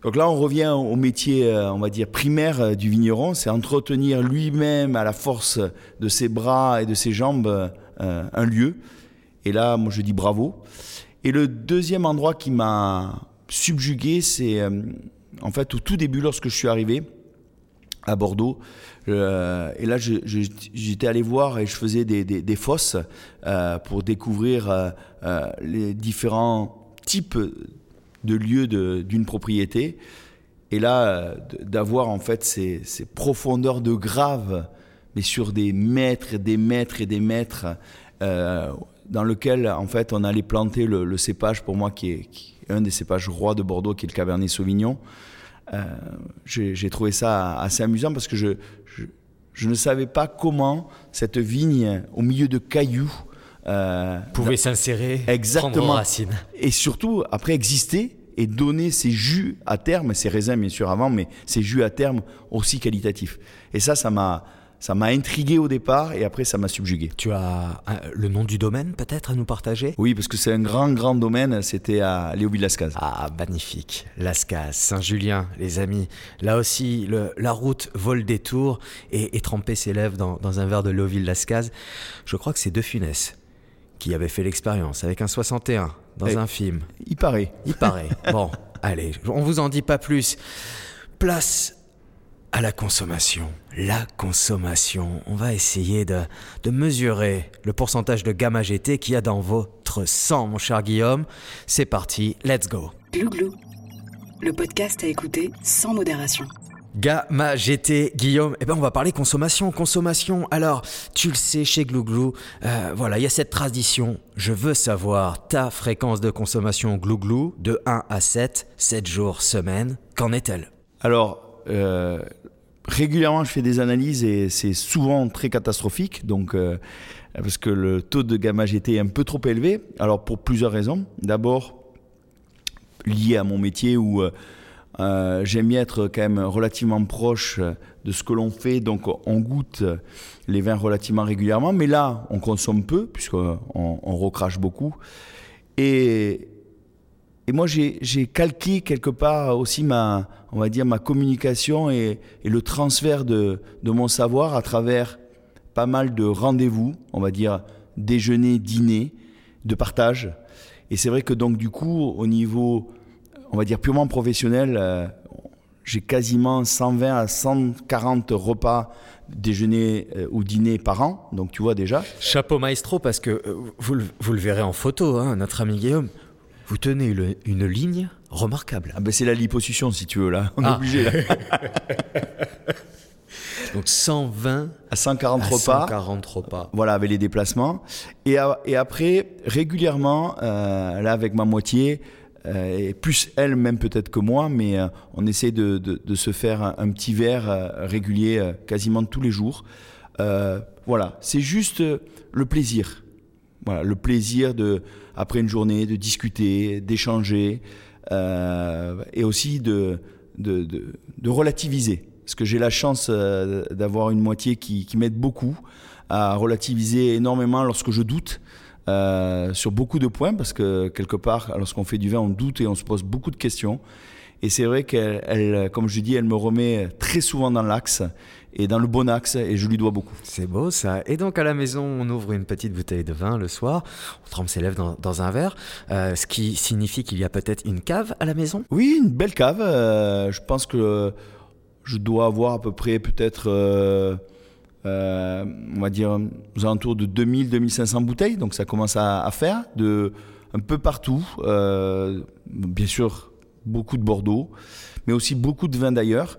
Donc là, on revient au métier, euh, on va dire, primaire du vigneron, c'est entretenir lui-même à la force de ses bras et de ses jambes un lieu. Et là, moi, je dis bravo. Et le deuxième endroit qui m'a subjugué, c'est en fait au tout début, lorsque je suis arrivé à Bordeaux. et là, j'étais allé voir et je faisais des, fosses pour découvrir les différents types de lieux d'une propriété. Et là, euh, d'avoir en fait ces, profondeurs de grave, mais sur des mètres des mètres et des mètres, euh, dans lequel en fait on allait planter le, cépage pour moi qui est, un des cépages rois de Bordeaux, qui est le Cabernet Sauvignon. Euh, j'ai trouvé ça assez amusant parce que je, je, ne savais pas comment cette vigne au milieu de cailloux euh, pouvait s'insérer, exactement, racine. Et surtout, après, exister et donner ses jus à terme, ses raisins bien sûr avant, mais ses jus à terme aussi qualitatifs. Et ça, ça m'a ça m'a intrigué au départ et après ça m'a subjugué. Tu as le nom du domaine peut-être à nous partager? Oui, parce que c'est un grand, grand domaine. C'était à Léoville-Lascaz. Ah, magnifique. Lascaz, Saint-Julien, les amis. Là aussi, le, la route vole des tours et, et tremper ses lèvres dans, dans un verre de Léoville-Lascaz. Je crois que c'est De Funès qui avait fait l'expérience avec un 61 dans eh, un film. Il paraît. Il paraît. bon, allez, on vous en dit pas plus. Place à la consommation. La consommation. On va essayer de, de mesurer le pourcentage de gamma GT qu'il y a dans votre sang, mon cher Guillaume. C'est parti, let's go. Glouglou, le podcast à écouter sans modération. Gamma GT, Guillaume, eh ben on va parler consommation, consommation. Alors, tu le sais, chez Glouglou, euh, voilà, il y a cette tradition. Je veux savoir ta fréquence de consommation Glouglou de 1 à 7, 7 jours, semaine. Qu'en est-elle? Alors, euh, régulièrement, je fais des analyses et c'est souvent très catastrophique. Donc, euh, parce que le taux de gamma GT est un peu trop élevé. Alors, pour plusieurs raisons. D'abord, lié à mon métier où euh, j'aime bien être quand même relativement proche de ce que l'on fait, donc on goûte les vins relativement régulièrement, mais là on consomme peu puisqu'on on recrache beaucoup. Et, et moi j'ai calqué quelque part aussi ma, on va dire ma communication et, le transfert de, mon savoir à travers pas mal de rendez-vous, on va dire déjeuner, dîner, de partage. Et c'est vrai que donc du coup au niveau on va dire purement professionnel, euh, j'ai quasiment 120 à 140 repas déjeuner euh, ou dîner par an, donc tu vois déjà. Chapeau maestro, parce que euh, vous, le verrez en photo, hein, notre ami Guillaume, vous tenez une, ligne remarquable. Ah ben c'est la liposuction si tu veux là, on est ah. obligé là. Donc 120 à 140 à repas. 140 repas. Voilà, avec les déplacements. Et, et après, régulièrement, là avec ma moitié, euh, et plus elle même peut-être que moi, mais euh, on essaie de, de, se faire un, petit verre euh, régulier quasiment tous les jours. voilà, c'est juste le plaisir. Voilà, le plaisir de, après une journée, de discuter, d'échanger, et aussi de, de, de, relativiser. Parce que j'ai la chance d'avoir une moitié qui, qui m'aide beaucoup à relativiser énormément lorsque je doute. Euh, sur beaucoup de points parce que quelque part, lorsqu'on fait du vin, on doute et on se pose beaucoup de questions. Et c'est vrai qu'elle, comme je dis, elle me remet très souvent dans l'axe et dans le bon axe et je lui dois beaucoup. C'est beau ça. Et donc à la maison, on ouvre une petite bouteille de vin le soir, on trempe ses lèvres dans, un verre, euh, ce qui signifie qu'il y a peut-être une cave à la maison? Oui, une belle cave. Euh, je pense que je dois avoir à peu près peut-être euh, on va dire, aux alentours de 2000-2500 bouteilles. Donc ça commence à, faire de un peu partout. Bien sûr, beaucoup de Bordeaux, mais aussi beaucoup de vins d'ailleurs.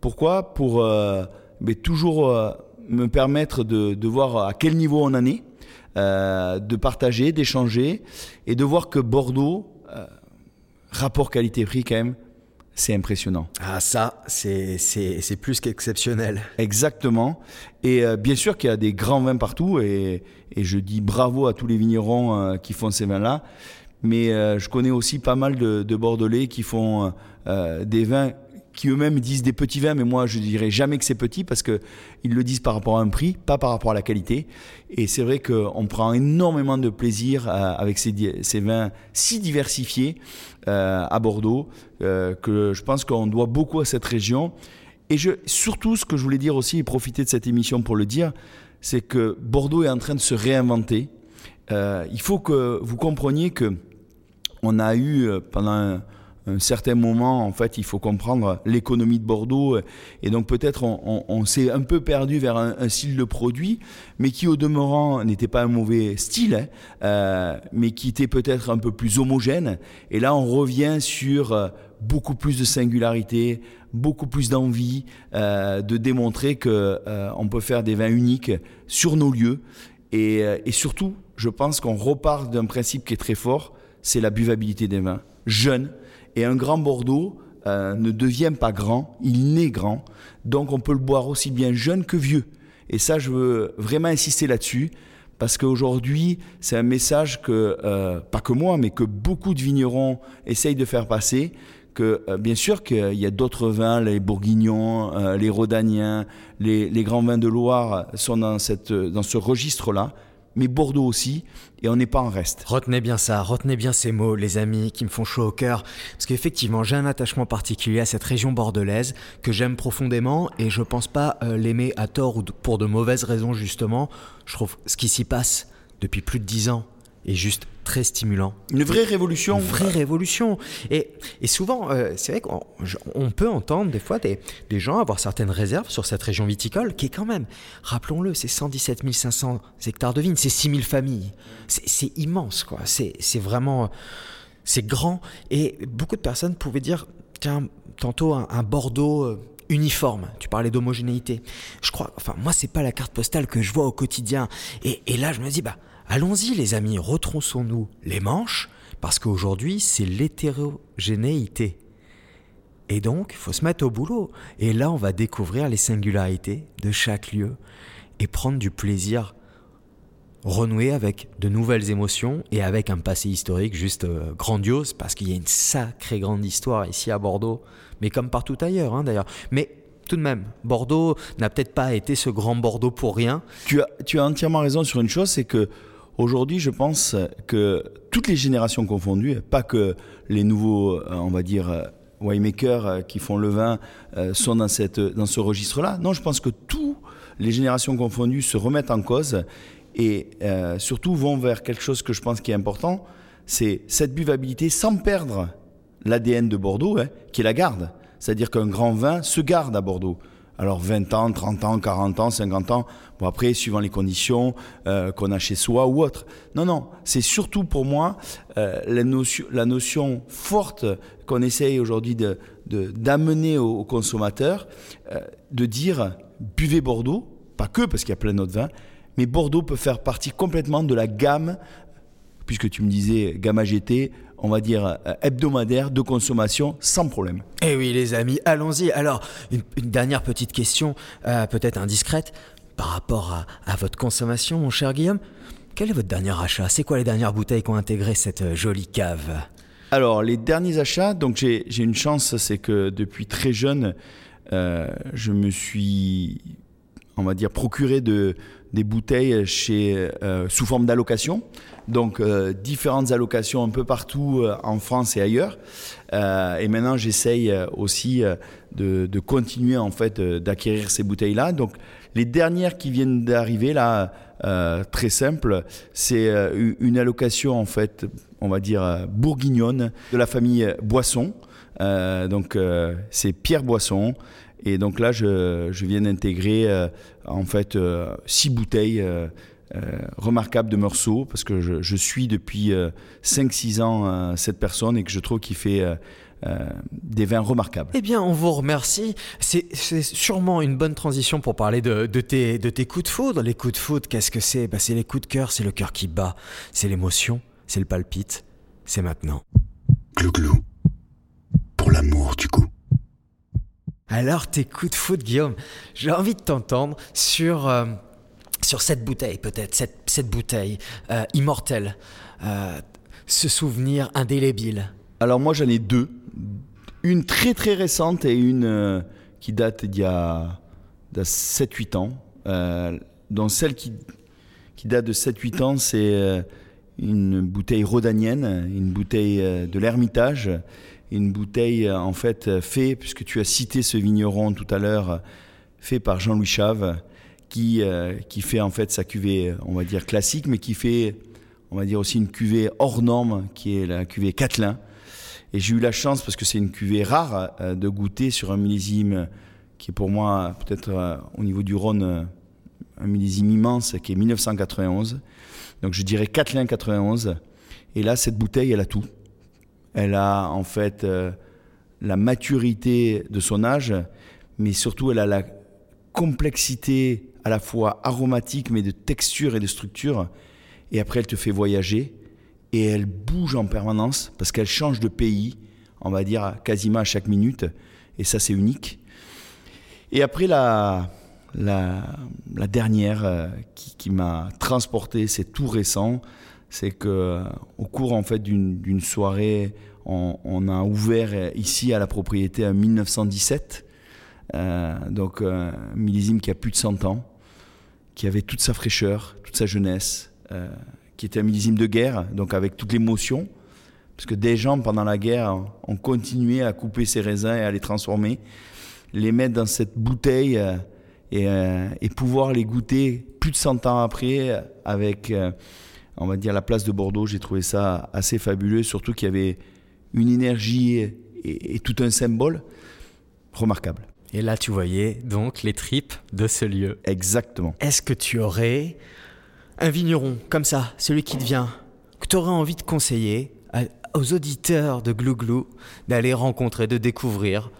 Pourquoi? Pour euh, mais toujours me permettre de, de, voir à quel niveau on en est, de partager, d'échanger et de voir que Bordeaux, rapport qualité-prix quand même, c'est impressionnant. Ah ça, c'est plus qu'exceptionnel. Exactement. Et euh, bien sûr qu'il y a des grands vins partout et, et, je dis bravo à tous les vignerons euh, qui font ces vins-là. mais je connais aussi pas mal de, de Bordelais qui font des vins qui eux-mêmes disent des petits vins, mais moi je dirais jamais que c'est petit parce que ils le disent par rapport à un prix, pas par rapport à la qualité. Et c'est vrai qu'on prend énormément de plaisir euh, avec ces, vins si diversifiés euh, à Bordeaux euh, que je pense qu'on doit beaucoup à cette région. Et surtout, ce que je voulais dire aussi et profiter de cette émission pour le dire, c'est que Bordeaux est en train de se réinventer. il faut que vous compreniez que on a eu pendant certain moment, en fait, il faut comprendre l'économie de Bordeaux. Et donc peut-être on, s'est un peu perdu vers un, style de produit, mais qui au demeurant n'était pas un mauvais style, hein, euh, mais qui était peut-être un peu plus homogène. Et là, on revient sur euh, beaucoup plus de singularité, beaucoup plus d'envie euh, de démontrer que on peut faire des vins uniques sur nos lieux. Et, et surtout, je pense qu'on repart d'un principe qui est très fort, c'est la buvabilité des vins jeunes et un grand Bordeaux euh, ne devient pas grand, il naît grand. Donc on peut le boire aussi bien jeune que vieux. Et ça, je veux vraiment insister là-dessus. Parce qu'aujourd'hui, c'est un message que, euh, pas que moi, mais que beaucoup de vignerons essayent de faire passer. Que euh, bien sûr qu'il y a d'autres vins, les bourguignons, les rhodaniens, les, grands vins de Loire sont dans ce registre-là mais Bordeaux aussi, et on n'est pas en reste. Retenez bien ça, retenez bien ces mots, les amis, qui me font chaud au cœur, parce qu'effectivement, j'ai un attachement particulier à cette région bordelaise que j'aime profondément, et je pense pas euh, l'aimer à tort ou pour de mauvaises raisons justement. Je trouve ce qui s'y passe depuis plus de dix ans est juste très stimulant. Une vraie révolution. Une vraie révolution. Et, et souvent, euh, c'est vrai qu'on on peut entendre des fois des, des, gens avoir certaines réserves sur cette région viticole, qui est quand même, rappelons-le, c'est 117 500 hectares de vignes, c'est 6000 familles. C'est immense, quoi. C'est vraiment, c'est grand. Et beaucoup de personnes pouvaient dire, tiens, tantôt un, Bordeaux euh, uniforme. Tu parlais d'homogénéité. Je crois, enfin, moi, c'est pas la carte postale que je vois au quotidien. Et, et là, je me dis, bah, Allons-y les amis, retronçons-nous les manches, parce qu'aujourd'hui c'est l'hétérogénéité. Et donc, faut se mettre au boulot. Et là, on va découvrir les singularités de chaque lieu et prendre du plaisir, renouer avec de nouvelles émotions et avec un passé historique juste euh, grandiose, parce qu'il y a une sacrée grande histoire ici à Bordeaux, mais comme partout ailleurs hein, d'ailleurs. Mais tout de même, Bordeaux n'a peut-être pas été ce grand Bordeaux pour rien. Tu as, tu as entièrement raison sur une chose, c'est que Aujourd'hui, je pense que toutes les générations confondues, pas que les nouveaux, euh, on va dire, euh, winemakers euh, qui font le vin sont dans, cette, dans ce registre-là. Non, je pense que toutes les générations confondues se remettent en cause et surtout vont vers quelque chose que je pense qui est important, c'est cette buvabilité sans perdre l'ADN de Bordeaux, hein, qui est la garde. C'est-à-dire qu'un grand vin se garde à Bordeaux. Alors 20 ans, 30 ans, 40 ans, 50 ans, bon après, suivant les conditions euh, qu'on a chez soi ou autre. Non, non, c'est surtout pour moi euh, la, notion, forte qu'on essaye aujourd'hui d'amener de, aux, consommateurs, euh, de dire buvez Bordeaux, pas que parce qu'il y a plein d'autres vins, mais Bordeaux peut faire partie complètement de la gamme, puisque tu me disais gamme AGT, on va dire, euh, hebdomadaire de consommation sans problème. Eh oui, les amis, allons-y. Alors, une, dernière petite question, euh, peut-être indiscrète, par rapport à, votre consommation, mon cher Guillaume. Quel est votre dernier achat? C'est quoi les dernières bouteilles qui ont intégré cette euh, jolie cave? Alors, les derniers achats, donc j'ai une chance, c'est que depuis très jeune, je me suis, on va dire, procuré de, des bouteilles chez, sous forme d'allocation donc euh, différentes allocations un peu partout euh, en France et ailleurs. Euh, et maintenant, j'essaye aussi de, continuer en fait d'acquérir ces bouteilles-là. Donc les dernières qui viennent d'arriver là, très simple, c'est une allocation en fait, on va dire bourguignonne de la famille Boisson. donc c'est Pierre Boisson. Et donc là, je, viens d'intégrer en fait six bouteilles remarquable de Meursault, parce que je, suis depuis 5-6 euh, ans euh, cette personne et que je trouve qu'il fait des vins remarquables. Eh bien, on vous remercie. C'est sûrement une bonne transition pour parler de, tes, de tes coups de foudre. Les coups de foudre, qu'est-ce que c'est? Bah, C'est les coups de cœur, c'est le cœur qui bat, c'est l'émotion, c'est le palpite. C'est maintenant. Glou-glou. Pour l'amour du coup. Alors, tes coups de foudre, Guillaume, j'ai envie de t'entendre sur sur cette bouteille, peut-être, cette, bouteille euh, immortelle. Euh, ce souvenir indélébile Alors moi j'en ai deux. Une très très récente et une euh, qui date d'il y a, 7-8 ans. Dont celle qui, qui date de 7-8 ans, c'est une bouteille rhodanienne, une bouteille de l'Ermitage, une bouteille en fait fait, puisque tu as cité ce vigneron tout à l'heure, fait par Jean-Louis Chave, qui, qui fait en fait sa cuvée, on va dire classique, mais qui fait on va dire aussi une cuvée hors norme qui est la cuvée Catelin. Et j'ai eu la chance, parce que c'est une cuvée rare, euh, de goûter sur un millésime qui est pour moi peut-être euh, au niveau du Rhône euh, un millésime immense, qui est 1991. Donc je dirais Catelin 91. Et là, cette bouteille, elle a tout. Elle a en fait la maturité de son âge, mais surtout elle a la complexité à la fois aromatique, mais de texture et de structure. Et après elle te fait voyager et elle bouge en permanence parce qu'elle change de pays, on va dire quasiment à chaque minute, et ça c'est unique. Et après la, la, dernière euh, qui, m'a transporté, c'est tout récent, c'est que au cours en fait d'une soirée, on, a ouvert ici à la propriété en 1917, euh, donc un millésime qui a plus de 100 ans, qui avait toute sa fraîcheur, toute sa jeunesse, euh, qui était un millésime de guerre, donc avec toute l'émotion, parce que des gens pendant la guerre ont continué à couper ces raisins et à les transformer, les mettre dans cette bouteille euh, et, euh, pouvoir les goûter plus de 100 ans après avec, on va dire, la place de Bordeaux. J'ai trouvé ça assez fabuleux, surtout qu'il y avait une énergie et tout un symbole remarquable. Et là, tu voyais donc les tripes de ce lieu. Exactement. Est-ce que tu aurais un vigneron comme ça, celui qui te vient, que tu aurais envie de conseiller aux auditeurs de Glouglou d'aller rencontrer, de découvrir,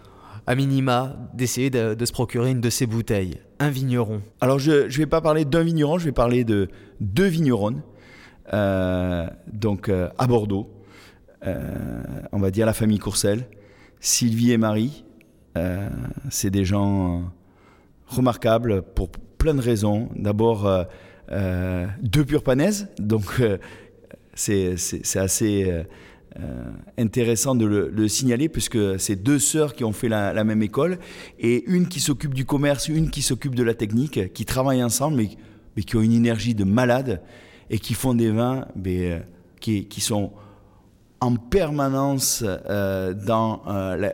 à minima, d'essayer de, se procurer une de ces bouteilles Un vigneron? Alors, je ne vais pas parler d'un vigneron, je vais parler de deux vigneronnes, euh, donc euh, à Bordeaux. Euh, on va dire la famille Courcelles, Sylvie et Marie. C'est des gens remarquables pour plein de raisons. D'abord, euh, deux purpanaises, donc euh, c'est assez euh, intéressant de le, signaler puisque c'est deux sœurs qui ont fait la, même école et une qui s'occupe du commerce, une qui s'occupe de la technique, qui travaillent ensemble mais, qui ont une énergie de malade et qui font des vins qui, sont en permanence dans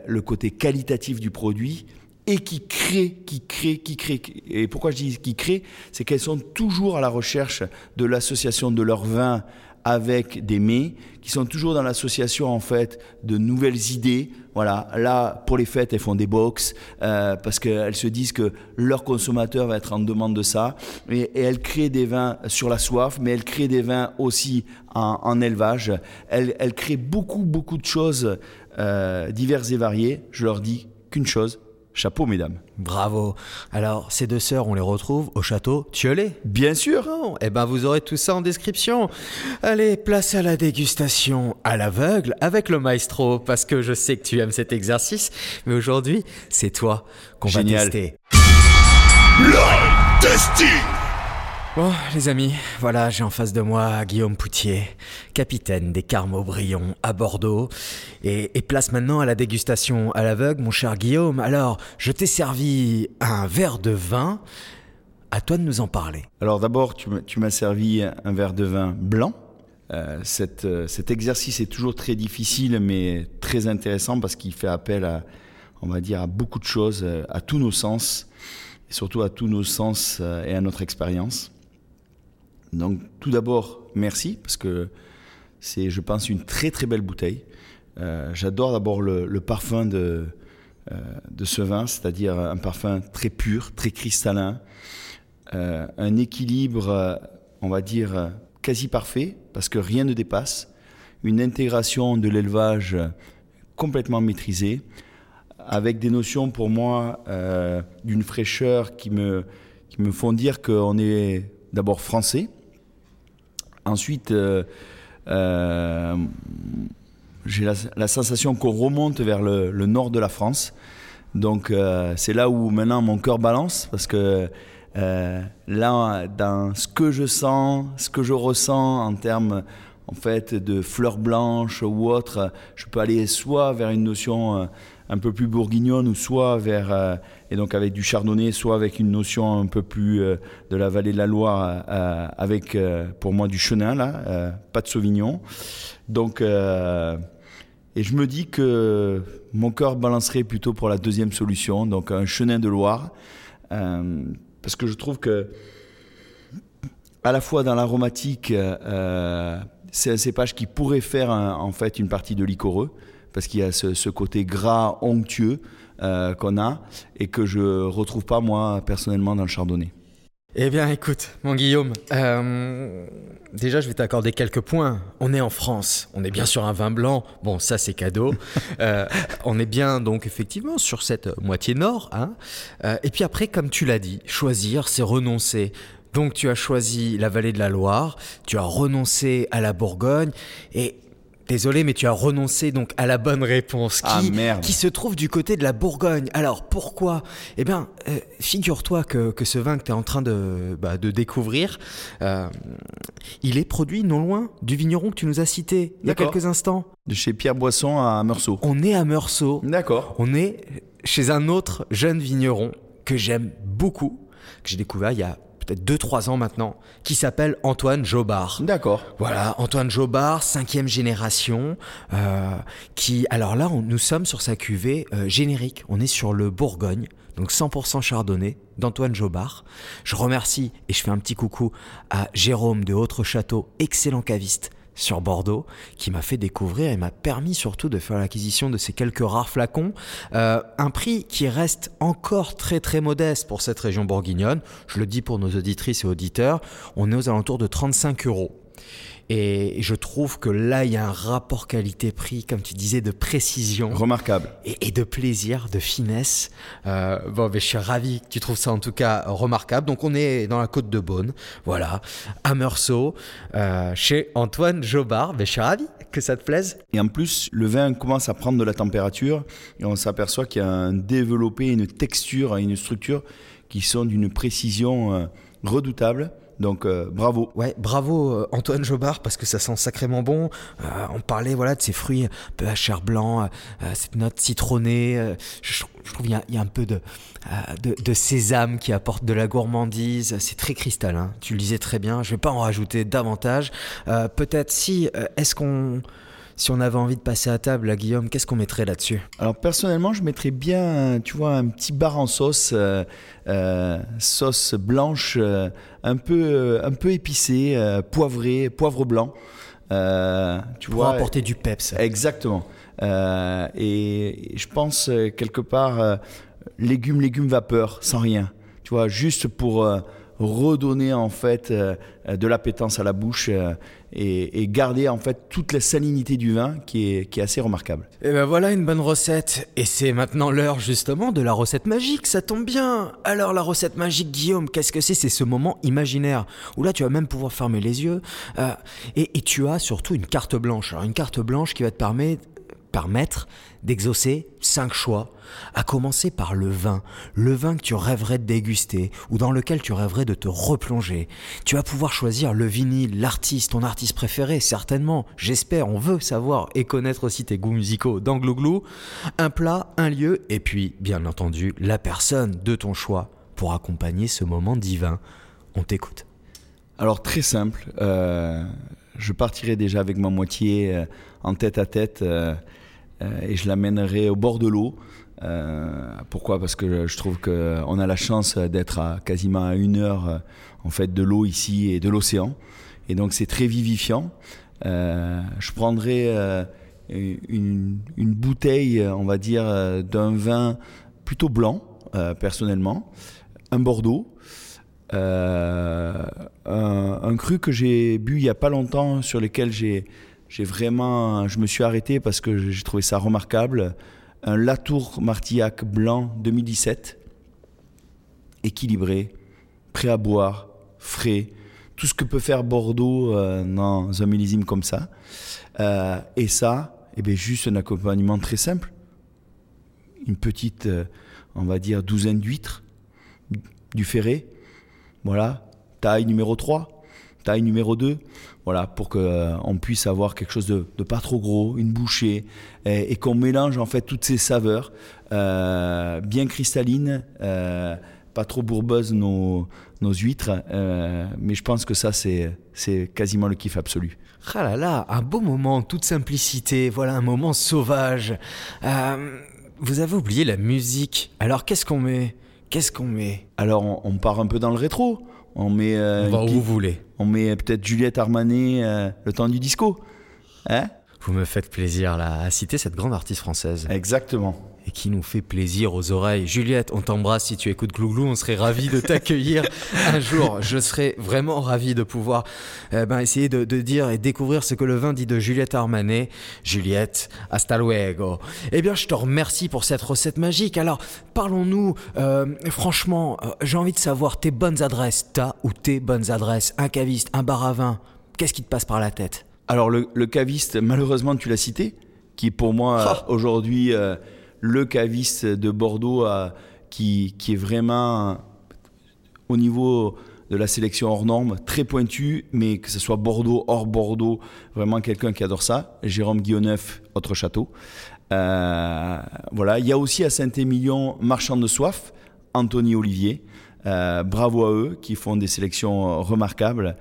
le côté qualitatif du produit et qui créent, qui créent, qui créent. Et pourquoi je dis qui créent C'est qu'elles sont toujours à la recherche de l'association de leurs vins avec des mets, qui sont toujours dans l'association en fait de nouvelles idées. Voilà, là pour les fêtes, elles font des box euh, parce qu'elles se disent que leur consommateur va être en demande de ça. Et, elles créent des vins sur la soif, mais elles créent des vins aussi en, élevage. Elles, elles, créent beaucoup beaucoup de choses euh, diverses et variées. Je leur dis qu'une chose, Chapeau, mesdames. Bravo. Alors, ces deux sœurs, on les retrouve au château Thiolet Bien sûr. eh ben, vous aurez tout ça en description. Allez, place à la dégustation à l'aveugle avec le maestro, parce que je sais que tu aimes cet exercice. Mais aujourd'hui, c'est toi qu'on va tester. testing Bon, les amis, voilà, j'ai en face de moi Guillaume Poutier, capitaine des Carmeaux-Brion à Bordeaux, et, place maintenant à la dégustation à l'aveugle, mon cher Guillaume. Alors, je t'ai servi un verre de vin, à toi de nous en parler. Alors d'abord, tu m'as servi un verre de vin blanc. Euh, euh, cet exercice est toujours très difficile, mais très intéressant parce qu'il fait appel à, on va dire, à beaucoup de choses, euh, à tous nos sens, et surtout à tous nos sens et à notre expérience. Donc tout d'abord, merci, parce que c'est, je pense, une très très belle bouteille. Euh, j'adore d'abord le, parfum de, euh, de ce vin, c'est-à-dire un parfum très pur, très cristallin, euh, un équilibre, on va dire, quasi parfait, parce que rien ne dépasse, une intégration de l'élevage complètement maîtrisée, avec des notions pour moi d'une fraîcheur qui me, qui me font dire qu'on est d'abord français, Ensuite, euh, euh, j'ai la, sensation qu'on remonte vers le, nord de la France. Donc euh, c'est là où maintenant mon cœur balance parce que là, dans ce que je sens, ce que je ressens en termes, en fait de fleurs blanches ou autre. Je peux aller soit vers une notion un peu plus bourguignonne ou soit vers et donc avec du chardonnay, soit avec une notion un peu plus de la vallée de la Loire avec pour moi du chenin là, pas de sauvignon. Donc et je me dis que mon cœur balancerait plutôt pour la deuxième solution, donc un chenin de Loire, euh, parce que je trouve que à la fois dans l'aromatique, euh, c'est un cépage qui pourrait faire en fait une partie de liquoreux, parce qu'il y a ce, côté gras onctueux euh, qu'on a et que je retrouve pas moi personnellement dans le chardonnay. Eh bien, écoute, mon Guillaume, euh, déjà, je vais t'accorder quelques points. On est en France, on est bien sur un vin blanc. Bon, ça, c'est cadeau. Euh, on est bien, donc, effectivement, sur cette moitié nord. Hein. Euh, et puis après, comme tu l'as dit, choisir, c'est renoncer. Donc, tu as choisi la vallée de la Loire, tu as renoncé à la Bourgogne. Et Désolé, mais tu as renoncé donc à la bonne réponse ah, qui, merde. qui se trouve du côté de la Bourgogne. Alors pourquoi? Eh bien, euh, figure-toi que, que, ce vin que tu es en train de, bah, de découvrir, euh, il est produit non loin du vigneron que tu nous as cité il y a quelques instants. De chez Pierre Boisson à Meursault. On est à Meursault. D'accord. On est chez un autre jeune vigneron que j'aime beaucoup, que j'ai découvert il y a peut-être 2-3 ans maintenant, qui s'appelle Antoine Jobard. D'accord. Voilà, Antoine Jobard, cinquième génération, euh, qui, alors là, nous sommes sur sa cuvée euh, générique. On est sur le Bourgogne, donc 100% chardonnay d'Antoine Jobard. Je remercie et je fais un petit coucou à Jérôme de Autre Château, excellent caviste sur Bordeaux, qui m'a fait découvrir et m'a permis surtout de faire l'acquisition de ces quelques rares flacons. Euh, un prix qui reste encore très très modeste pour cette région bourguignonne. Je le dis pour nos auditrices et auditeurs, on est aux alentours de 35 euros. Et je trouve que là, il y a un rapport qualité-prix, comme tu disais, de précision. Remarquable. Et, de plaisir, de finesse. Euh, bon, mais je suis ravi que tu trouves ça en tout cas remarquable. Donc, on est dans la côte de Beaune, voilà, à Meursault, euh, chez Antoine Jobard. Mais je suis ravi que ça te plaise. Et en plus, le vin commence à prendre de la température et on s'aperçoit qu'il y a un développé, une texture, une structure qui sont d'une précision euh, redoutable. Donc euh, bravo. Ouais, bravo euh, Antoine Jobard parce que ça sent sacrément bon. Euh, on parlait voilà de ces fruits un peu à chair blanc, cette note citronnée. Je, trouve qu'il y, a un peu de, de, sésame qui apporte de la gourmandise. C'est très cristallin. Tu le disais très bien. Je vais pas en rajouter davantage. Peut-être si est-ce qu'on si on avait envie de passer à table, à Guillaume, qu'est-ce qu'on mettrait là-dessus? Alors personnellement, je mettrais bien, tu vois, un petit bar en sauce, euh, euh, sauce blanche, euh, un peu, un peu épicée, poivrée, poivre blanc. tu Pour vois, apporter du peps. Exactement. et je pense quelque part légumes, légumes vapeur, sans rien. Tu vois, juste pour redonner en fait de l'appétence à la bouche et, garder en fait toute la salinité du vin qui est, assez remarquable. Et ben voilà une bonne recette. Et c'est maintenant l'heure justement de la recette magique, ça tombe bien. Alors la recette magique Guillaume, qu'est-ce que c'est? C'est ce moment imaginaire où là tu vas même pouvoir fermer les yeux euh, et, et, tu as surtout une carte blanche. Alors une carte blanche qui va te permettre permettre d'exaucer cinq choix, à commencer par le vin, le vin que tu rêverais de déguster ou dans lequel tu rêverais de te replonger. Tu vas pouvoir choisir le vinyle, l'artiste, ton artiste préféré, certainement, j'espère, on veut savoir et connaître aussi tes goûts musicaux dans Glouglou, un plat, un lieu et puis, bien entendu, la personne de ton choix pour accompagner ce moment divin. On t'écoute. Alors très simple, euh, je partirai déjà avec ma moitié euh, en tête à tête. Euh, et je l'amènerai au bord de l'eau. Euh, pourquoi? Parce que je trouve qu'on a la chance d'être à quasiment à une heure euh, en fait de l'eau ici et de l'océan, et donc c'est très vivifiant. je prendrai une, bouteille, on va dire, d'un vin plutôt blanc, personnellement, un Bordeaux, un, un, cru que j'ai bu il y a pas longtemps, sur lequel j'ai j'ai vraiment, je me suis arrêté parce que j'ai trouvé ça remarquable. Un Latour Martillac blanc 2017, équilibré, prêt à boire, frais, tout ce que peut faire Bordeaux euh, dans un millésime comme ça. Euh, et ça, eh bien, juste un accompagnement très simple. Une petite, euh, on va dire, douzaine d'huîtres, du ferré. Voilà, taille numéro 3. Taille numéro 2, voilà, pour qu'on puisse avoir quelque chose de, de, pas trop gros, une bouchée, et, qu'on mélange en fait toutes ces saveurs, bien cristallines, pas trop bourbeuse nos, nos huîtres, euh, mais je pense que ça, c'est, c'est quasiment le kiff absolu. Ah là là, un beau moment, toute simplicité, voilà un moment sauvage. Euh, vous avez oublié la musique, alors qu'est-ce qu'on met? Qu'est-ce qu'on met? Alors on, part un peu dans le rétro. On met. Euh, on va où vous voulez. On met peut-être Juliette Armanet, le temps du disco. Hein? Vous me faites plaisir là à citer cette grande artiste française. Exactement et qui nous fait plaisir aux oreilles. Juliette, on t'embrasse si tu écoutes Glouglou, on serait ravi de t'accueillir un jour. Je serais vraiment ravi de pouvoir eh ben, essayer de, dire et découvrir ce que le vin dit de Juliette Armanet. Juliette, hasta luego. Eh bien, je te remercie pour cette recette magique. Alors, parlons-nous, euh, franchement, euh, j'ai envie de savoir tes bonnes adresses, ta ou tes bonnes adresses, un caviste, un bar à vin. Qu'est-ce qui te passe par la tête? Alors, le, caviste, malheureusement, tu l'as cité, qui pour moi oh. aujourd'hui... Euh, le caviste de Bordeaux qui, qui, est vraiment au niveau de la sélection hors norme, très pointu, mais que ce soit Bordeaux, hors Bordeaux, vraiment quelqu'un qui adore ça. Jérôme Guillauneuf, autre château. Euh, voilà. Il y a aussi à Saint-Émilion, Marchand de Soif, Anthony Olivier. Euh, bravo à eux qui font des sélections remarquables.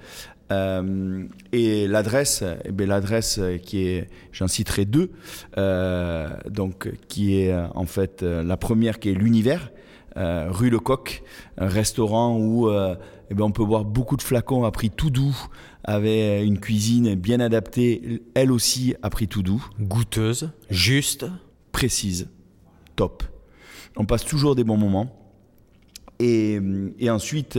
Euh, et l'adresse, eh bien, l'adresse qui est, j'en citerai deux, euh, donc qui est en fait la première qui est l'univers, euh, rue Lecoq, un restaurant où eh bien, on peut boire beaucoup de flacons à prix tout doux, avec une cuisine bien adaptée, elle aussi à prix tout doux. Goûteuse, juste, précise, top. On passe toujours des bons moments. Et, et ensuite,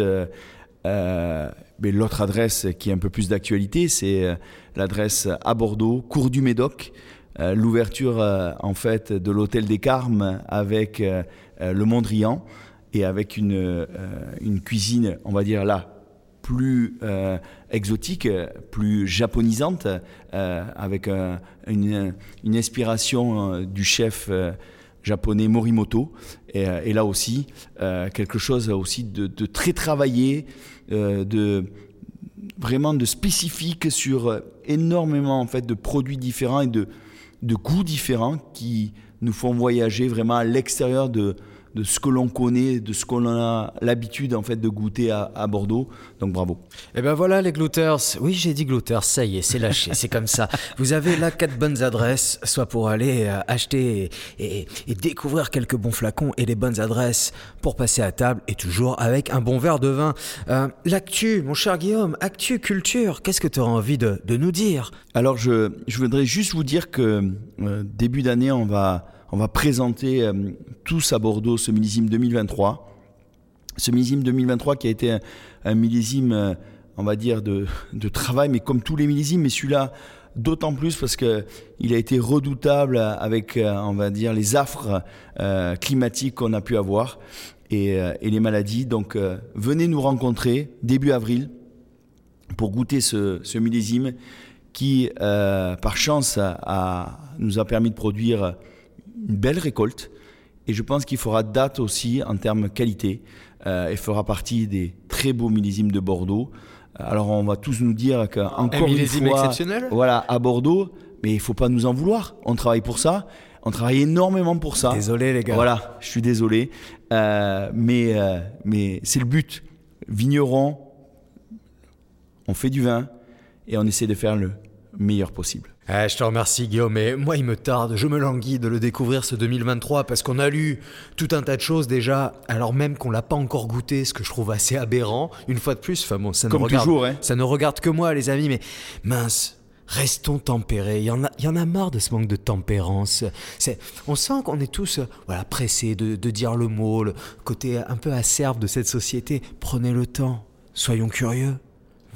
euh, mais l'autre adresse qui est un peu plus d'actualité, c'est euh, l'adresse à Bordeaux, Cours du Médoc. Euh, l'ouverture en fait de l'hôtel des Carmes avec le Mondrian et avec une, cuisine, on va dire là, plus exotique, plus japonisante, avec une, inspiration du chef japonais Morimoto. Euh, et, là aussi, euh, quelque chose aussi de, très travaillé, euh, de vraiment de spécifique sur énormément en fait de produits différents et de, de goûts différents qui nous font voyager vraiment à l'extérieur de, de ce que l'on connaît, de ce qu'on a l'habitude en fait de goûter à, Bordeaux. Donc bravo. Et eh ben voilà les glouters. Oui, j'ai dit glouters, ça y est, c'est lâché, c'est comme ça. Vous avez là quatre bonnes adresses, soit pour aller euh, acheter et, découvrir quelques bons flacons et les bonnes adresses pour passer à table et toujours avec un bon verre de vin. Euh, l'actu, mon cher Guillaume, actu culture, qu'est-ce que tu auras envie de, nous dire? Alors je, je voudrais juste vous dire que euh, début d'année, on va on va présenter euh, tous à Bordeaux ce millésime 2023. Ce millésime 2023 qui a été un, millésime, euh, on va dire, de, travail, mais comme tous les millésimes, mais celui-là d'autant plus parce qu'il a été redoutable avec, euh, on va dire, les affres climatiques qu'on a pu avoir et, les maladies. Donc venez nous rencontrer début avril pour goûter ce, millésime qui, par chance, nous a permis de produire une belle récolte. Et je pense qu'il fera date aussi en termes qualité. Euh, et fera partie des très beaux millésimes de Bordeaux. Alors on va tous nous dire qu'encore une fois, exceptionnel? voilà, à Bordeaux, mais il faut pas nous en vouloir. On travaille pour ça. On travaille énormément pour ça. Désolé les gars. Voilà, je suis désolé, euh, mais euh, mais c'est le but. Vigneron, on fait du vin et on essaie de faire le meilleur possible. Eh, je te remercie Guillaume, mais moi il me tarde, je me languis de le découvrir ce 2023 parce qu'on a lu tout un tas de choses déjà, alors même qu'on l'a pas encore goûté, ce que je trouve assez aberrant. Une fois de plus, enfin bon, ça ne regarde, hein. ça ne regarde que moi les amis, mais mince. Restons tempérés. Il y, en a, il y en a marre de ce manque de tempérance. on sent qu'on est tous voilà, pressés de, de dire le mot, le côté un peu acerbe de cette société. Prenez le temps. Soyons curieux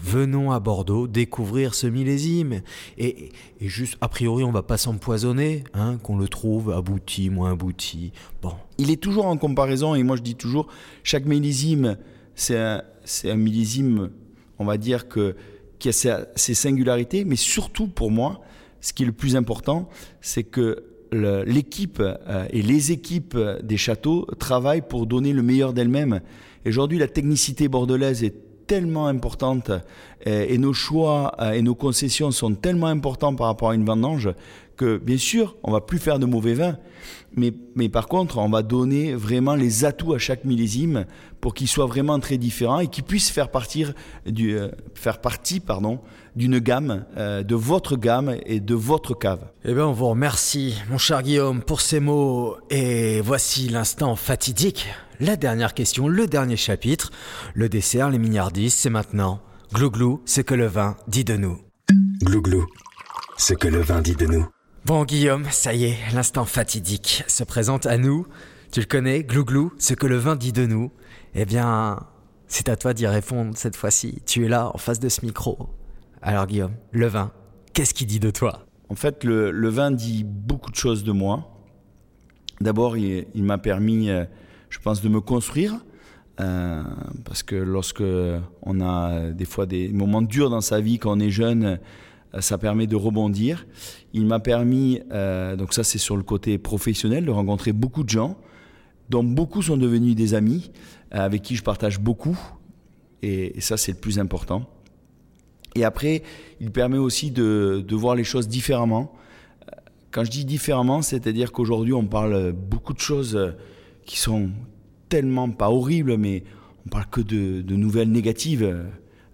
venons à Bordeaux découvrir ce millésime. Et, juste, a priori, on va pas s'empoisonner, hein, qu'on le trouve abouti, moins abouti. Bon. Il est toujours en comparaison, et moi je dis toujours, chaque millésime, c'est un, un, millésime, on va dire, que, qui a ses, singularités, mais surtout pour moi, ce qui est le plus important, c'est que l'équipe euh, et les équipes des châteaux travaillent pour donner le meilleur d'elles-mêmes. Aujourd'hui, la technicité bordelaise est tellement importante euh, et nos choix euh, et nos concessions sont tellement importants par rapport à une vendange que bien sûr, on va plus faire de mauvais vins, mais, mais par contre, on va donner vraiment les atouts à chaque millésime pour qu'il soit vraiment très différent et qu'il puisse faire, partir du, euh, faire partie pardon, d'une gamme, de votre gamme et de votre cave. Eh bien, on vous remercie, mon cher Guillaume, pour ces mots. Et voici l'instant fatidique. La dernière question, le dernier chapitre. Le dessert, les mignardistes, c'est maintenant. Glouglou, ce que le vin dit de nous. Glouglou, ce que le vin dit de nous. Bon Guillaume, ça y est, l'instant fatidique se présente à nous. Tu le connais, Glouglou, ce que le vin dit de nous. Eh bien, c'est à toi d'y répondre cette fois-ci. Tu es là, en face de ce micro. Alors Guillaume, le vin, qu'est-ce qu'il dit de toi? En fait, le, vin dit beaucoup de choses de moi. D'abord, il, m'a permis, euh, je pense, de me construire. Euh, parce que lorsque on a des fois des moments durs dans sa vie quand on est jeune, euh, ça permet de rebondir. Il m'a permis, euh, donc ça c'est sur le côté professionnel, de rencontrer beaucoup de gens, dont beaucoup sont devenus des amis, euh, avec qui je partage beaucoup, et, ça c'est le plus important. Et après, il permet aussi de, voir les choses différemment. Quand je dis différemment, c'est-à-dire qu'aujourd'hui on parle beaucoup de choses qui sont tellement pas horribles, mais on parle que de, nouvelles négatives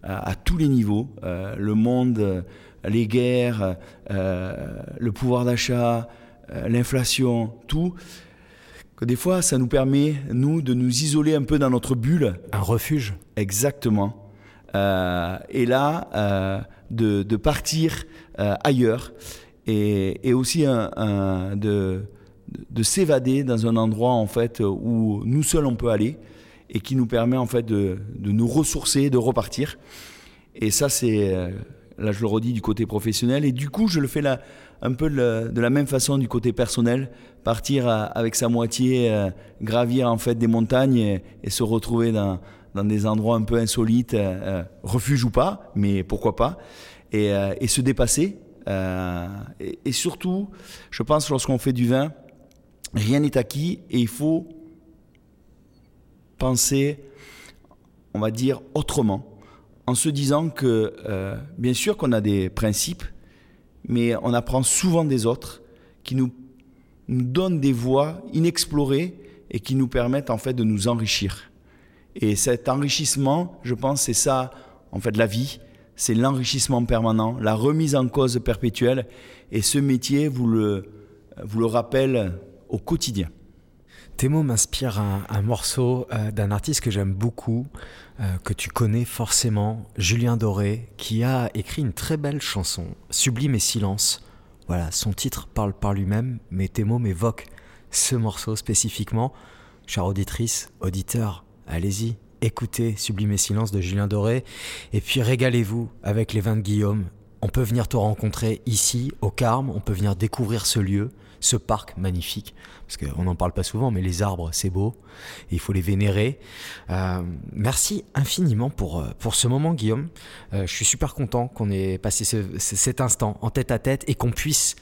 à, tous les niveaux. le monde les guerres, euh, le pouvoir d'achat, euh, l'inflation, tout, que des fois ça nous permet, nous, de nous isoler un peu dans notre bulle. Un refuge. Exactement. Euh, et là, de, partir ailleurs et, aussi de, de s'évader dans un endroit en fait où nous seuls on peut aller et qui nous permet en fait de, de nous ressourcer, de repartir. Et ça, c'est Là, je le redis du côté professionnel. Et du coup, je le fais là, un peu de la, même façon du côté personnel. Partir avec sa moitié, euh, gravir en fait des montagnes et, se retrouver dans, des endroits un peu insolites, euh, euh, refuge ou pas, mais pourquoi pas, et, se dépasser. Et, et, surtout, je pense lorsqu'on fait du vin, rien n'est acquis et il faut penser, on va dire, autrement en se disant que, euh, bien sûr qu'on a des principes, mais on apprend souvent des autres qui nous, donnent des voies inexplorées et qui nous permettent en fait de nous enrichir. Et cet enrichissement, je pense, c'est ça, en fait, la vie, c'est l'enrichissement permanent, la remise en cause perpétuelle. Et ce métier vous le, vous le rappelle au quotidien. Tes mots m'inspirent un, morceau euh, d'un artiste que j'aime beaucoup, euh, que tu connais forcément, Julien Doré, qui a écrit une très belle chanson, Sublime et Silence. Voilà, son titre parle par lui-même, mais tes mots m'évoquent ce morceau spécifiquement. Chère auditrice, auditeur, allez-y, écoutez Sublime et Silence de Julien Doré, et puis régalez-vous avec les vins de Guillaume. On peut venir te rencontrer ici, au Carme, on peut venir découvrir ce lieu ce parc magnifique, parce qu'on n'en parle pas souvent, mais les arbres, c'est beau, il faut les vénérer. Euh, merci infiniment pour, euh, pour ce moment, Guillaume. Euh, je suis super content qu'on ait passé cet instant en tête à tête et qu'on puisse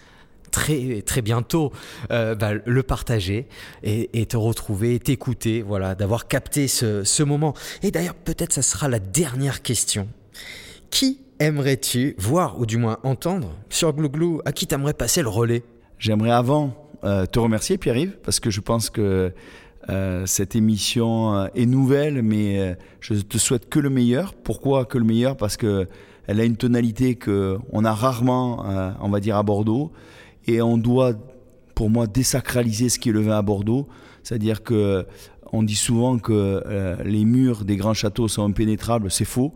très très bientôt bah, le partager et, te retrouver et t'écouter voilà d'avoir capté ce, ce moment et d'ailleurs peut-être ça sera la dernière question qui aimerais-tu voir ou du moins entendre sur Glouglou? À qui t'aimerais passer le relais? J'aimerais avant euh, te remercier, Pierre-Yves, parce que je pense que euh, cette émission euh, est nouvelle, mais je te souhaite que le meilleur. Pourquoi que le meilleur? Parce que elle a une tonalité que on a rarement, on va dire, à Bordeaux, et on doit, pour moi, désacraliser ce qui est le vin à Bordeaux. C'est-à-dire que on dit souvent que les murs des grands châteaux sont impénétrables, c'est faux.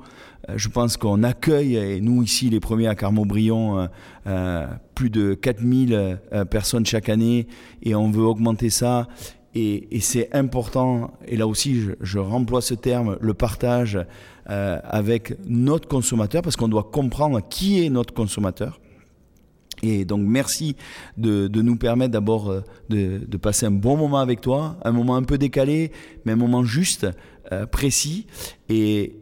Euh, je pense qu'on accueille, et nous ici les premiers à Carmaubrion, euh, euh, plus de 4000 personnes chaque année et on veut augmenter ça. Et, c'est important, et là aussi je, je, remploie ce terme, le partage avec notre consommateur, parce qu'on doit comprendre qui est notre consommateur. Et donc merci de, nous permettre d'abord de, de, passer un bon moment avec toi, un moment un peu décalé, mais un moment juste, précis. Et,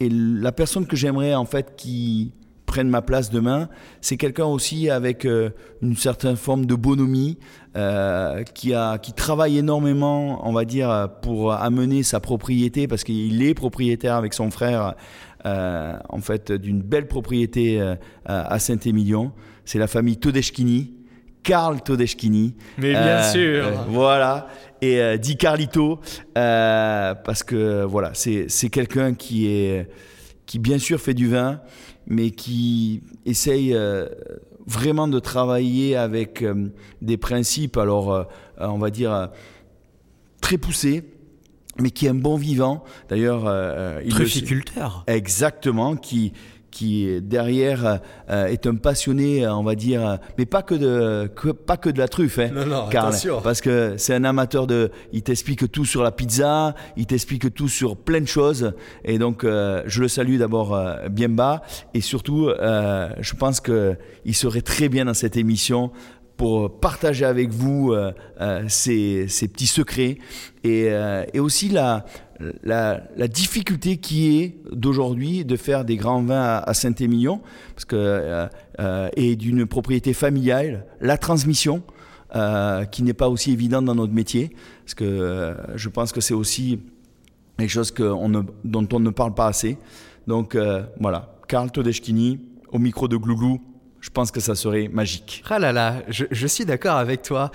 la personne que j'aimerais en fait qui prenne ma place demain. C'est quelqu'un aussi avec euh, une certaine forme de bonhomie, euh, qui, qui travaille énormément, on va dire, pour amener sa propriété, parce qu'il est propriétaire avec son frère, euh, en fait, d'une belle propriété euh, à Saint-Émilion. C'est la famille Todeschini, Karl Todeschini. Mais bien sûr. voilà. Et dit Carlito, parce que voilà, c'est quelqu'un qui est qui bien sûr fait du vin, mais qui essaye euh, vraiment de travailler avec euh, des principes, alors euh, on va dire très poussés, mais qui est un bon vivant. D'ailleurs, il trufficulteur. Exactement, qui qui derrière euh, est un passionné, on va dire, mais pas que de pas que de la truffe, hein, non, non, parce que c'est un amateur de, il t'explique tout sur la pizza, il t'explique tout sur plein de choses, et donc euh, je le salue d'abord euh, bien bas, et surtout, je pense que il serait très bien dans cette émission pour partager avec vous ces, ces, petits secrets. Et, et aussi la la, difficulté qui est d'aujourd'hui de faire des grands vins à, Saint-Émilion, parce que euh, euh, et d'une propriété familiale, la transmission. Euh, qui n'est pas aussi évidente dans notre métier, parce que je pense que c'est aussi quelque chose que dont on ne parle pas assez. Donc voilà, Karl Todeschini au micro de Glouglou, je pense que ça serait magique. Ah là là, je, suis d'accord avec toi.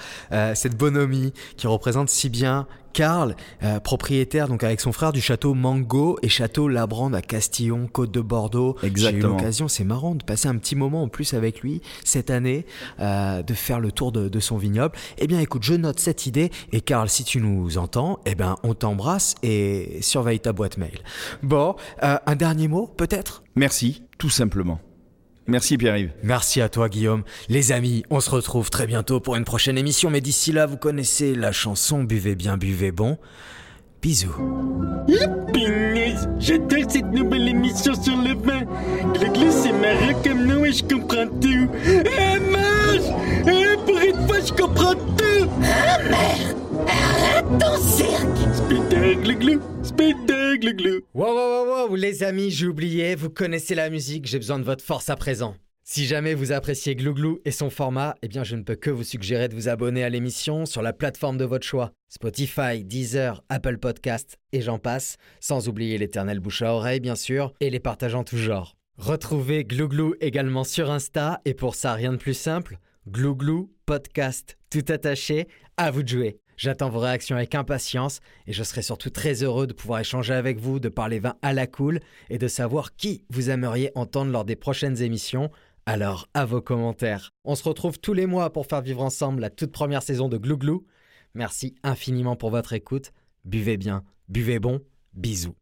cette bonhomie qui représente si bien Karl, euh, propriétaire donc avec son frère du château Mango et château Labrande à Castillon, Côte de Bordeaux. Exactement. J'ai eu l'occasion, c'est marrant, de passer un petit moment en plus avec lui cette année, euh, de faire le tour de, son vignoble. Eh bien, écoute, je note cette idée et Karl, si tu nous entends, eh bien, on t'embrasse et surveille ta boîte mail. Bon, euh, un dernier mot, peut-être? Merci, tout simplement. Merci Pierre-Yves. Merci à toi Guillaume. Les amis, on se retrouve très bientôt pour une prochaine émission, mais d'ici là, vous connaissez la chanson Buvez bien, buvez bon. Bisous. J'adore cette nouvelle émission sur le vin. C'est marrant comme nous et je comprends tout. Eh, mange Je comprends tout Ah merde Arrête ton cirque Spectacle glou, spectacle glou. Wow, wow, wow, wow, les amis, j'ai oublié, vous connaissez la musique, j'ai besoin de votre force à présent. Si jamais vous appréciez Glouglou et son format, eh bien je ne peux que vous suggérer de vous abonner à l'émission sur la plateforme de votre choix. Spotify, Deezer, Apple Podcast et j'en passe, sans oublier l'éternel bouche à oreille bien sûr, et les partageants tout genre. Retrouvez Glouglou également sur Insta et pour ça rien de plus simple, Glouglou Podcast tout attaché, à vous de jouer. J'attends vos réactions avec impatience et je serai surtout très heureux de pouvoir échanger avec vous, de parler vin à la cool et de savoir qui vous aimeriez entendre lors des prochaines émissions. Alors, à vos commentaires. On se retrouve tous les mois pour faire vivre ensemble la toute première saison de Glouglou. Merci infiniment pour votre écoute. Buvez bien, buvez bon, bisous.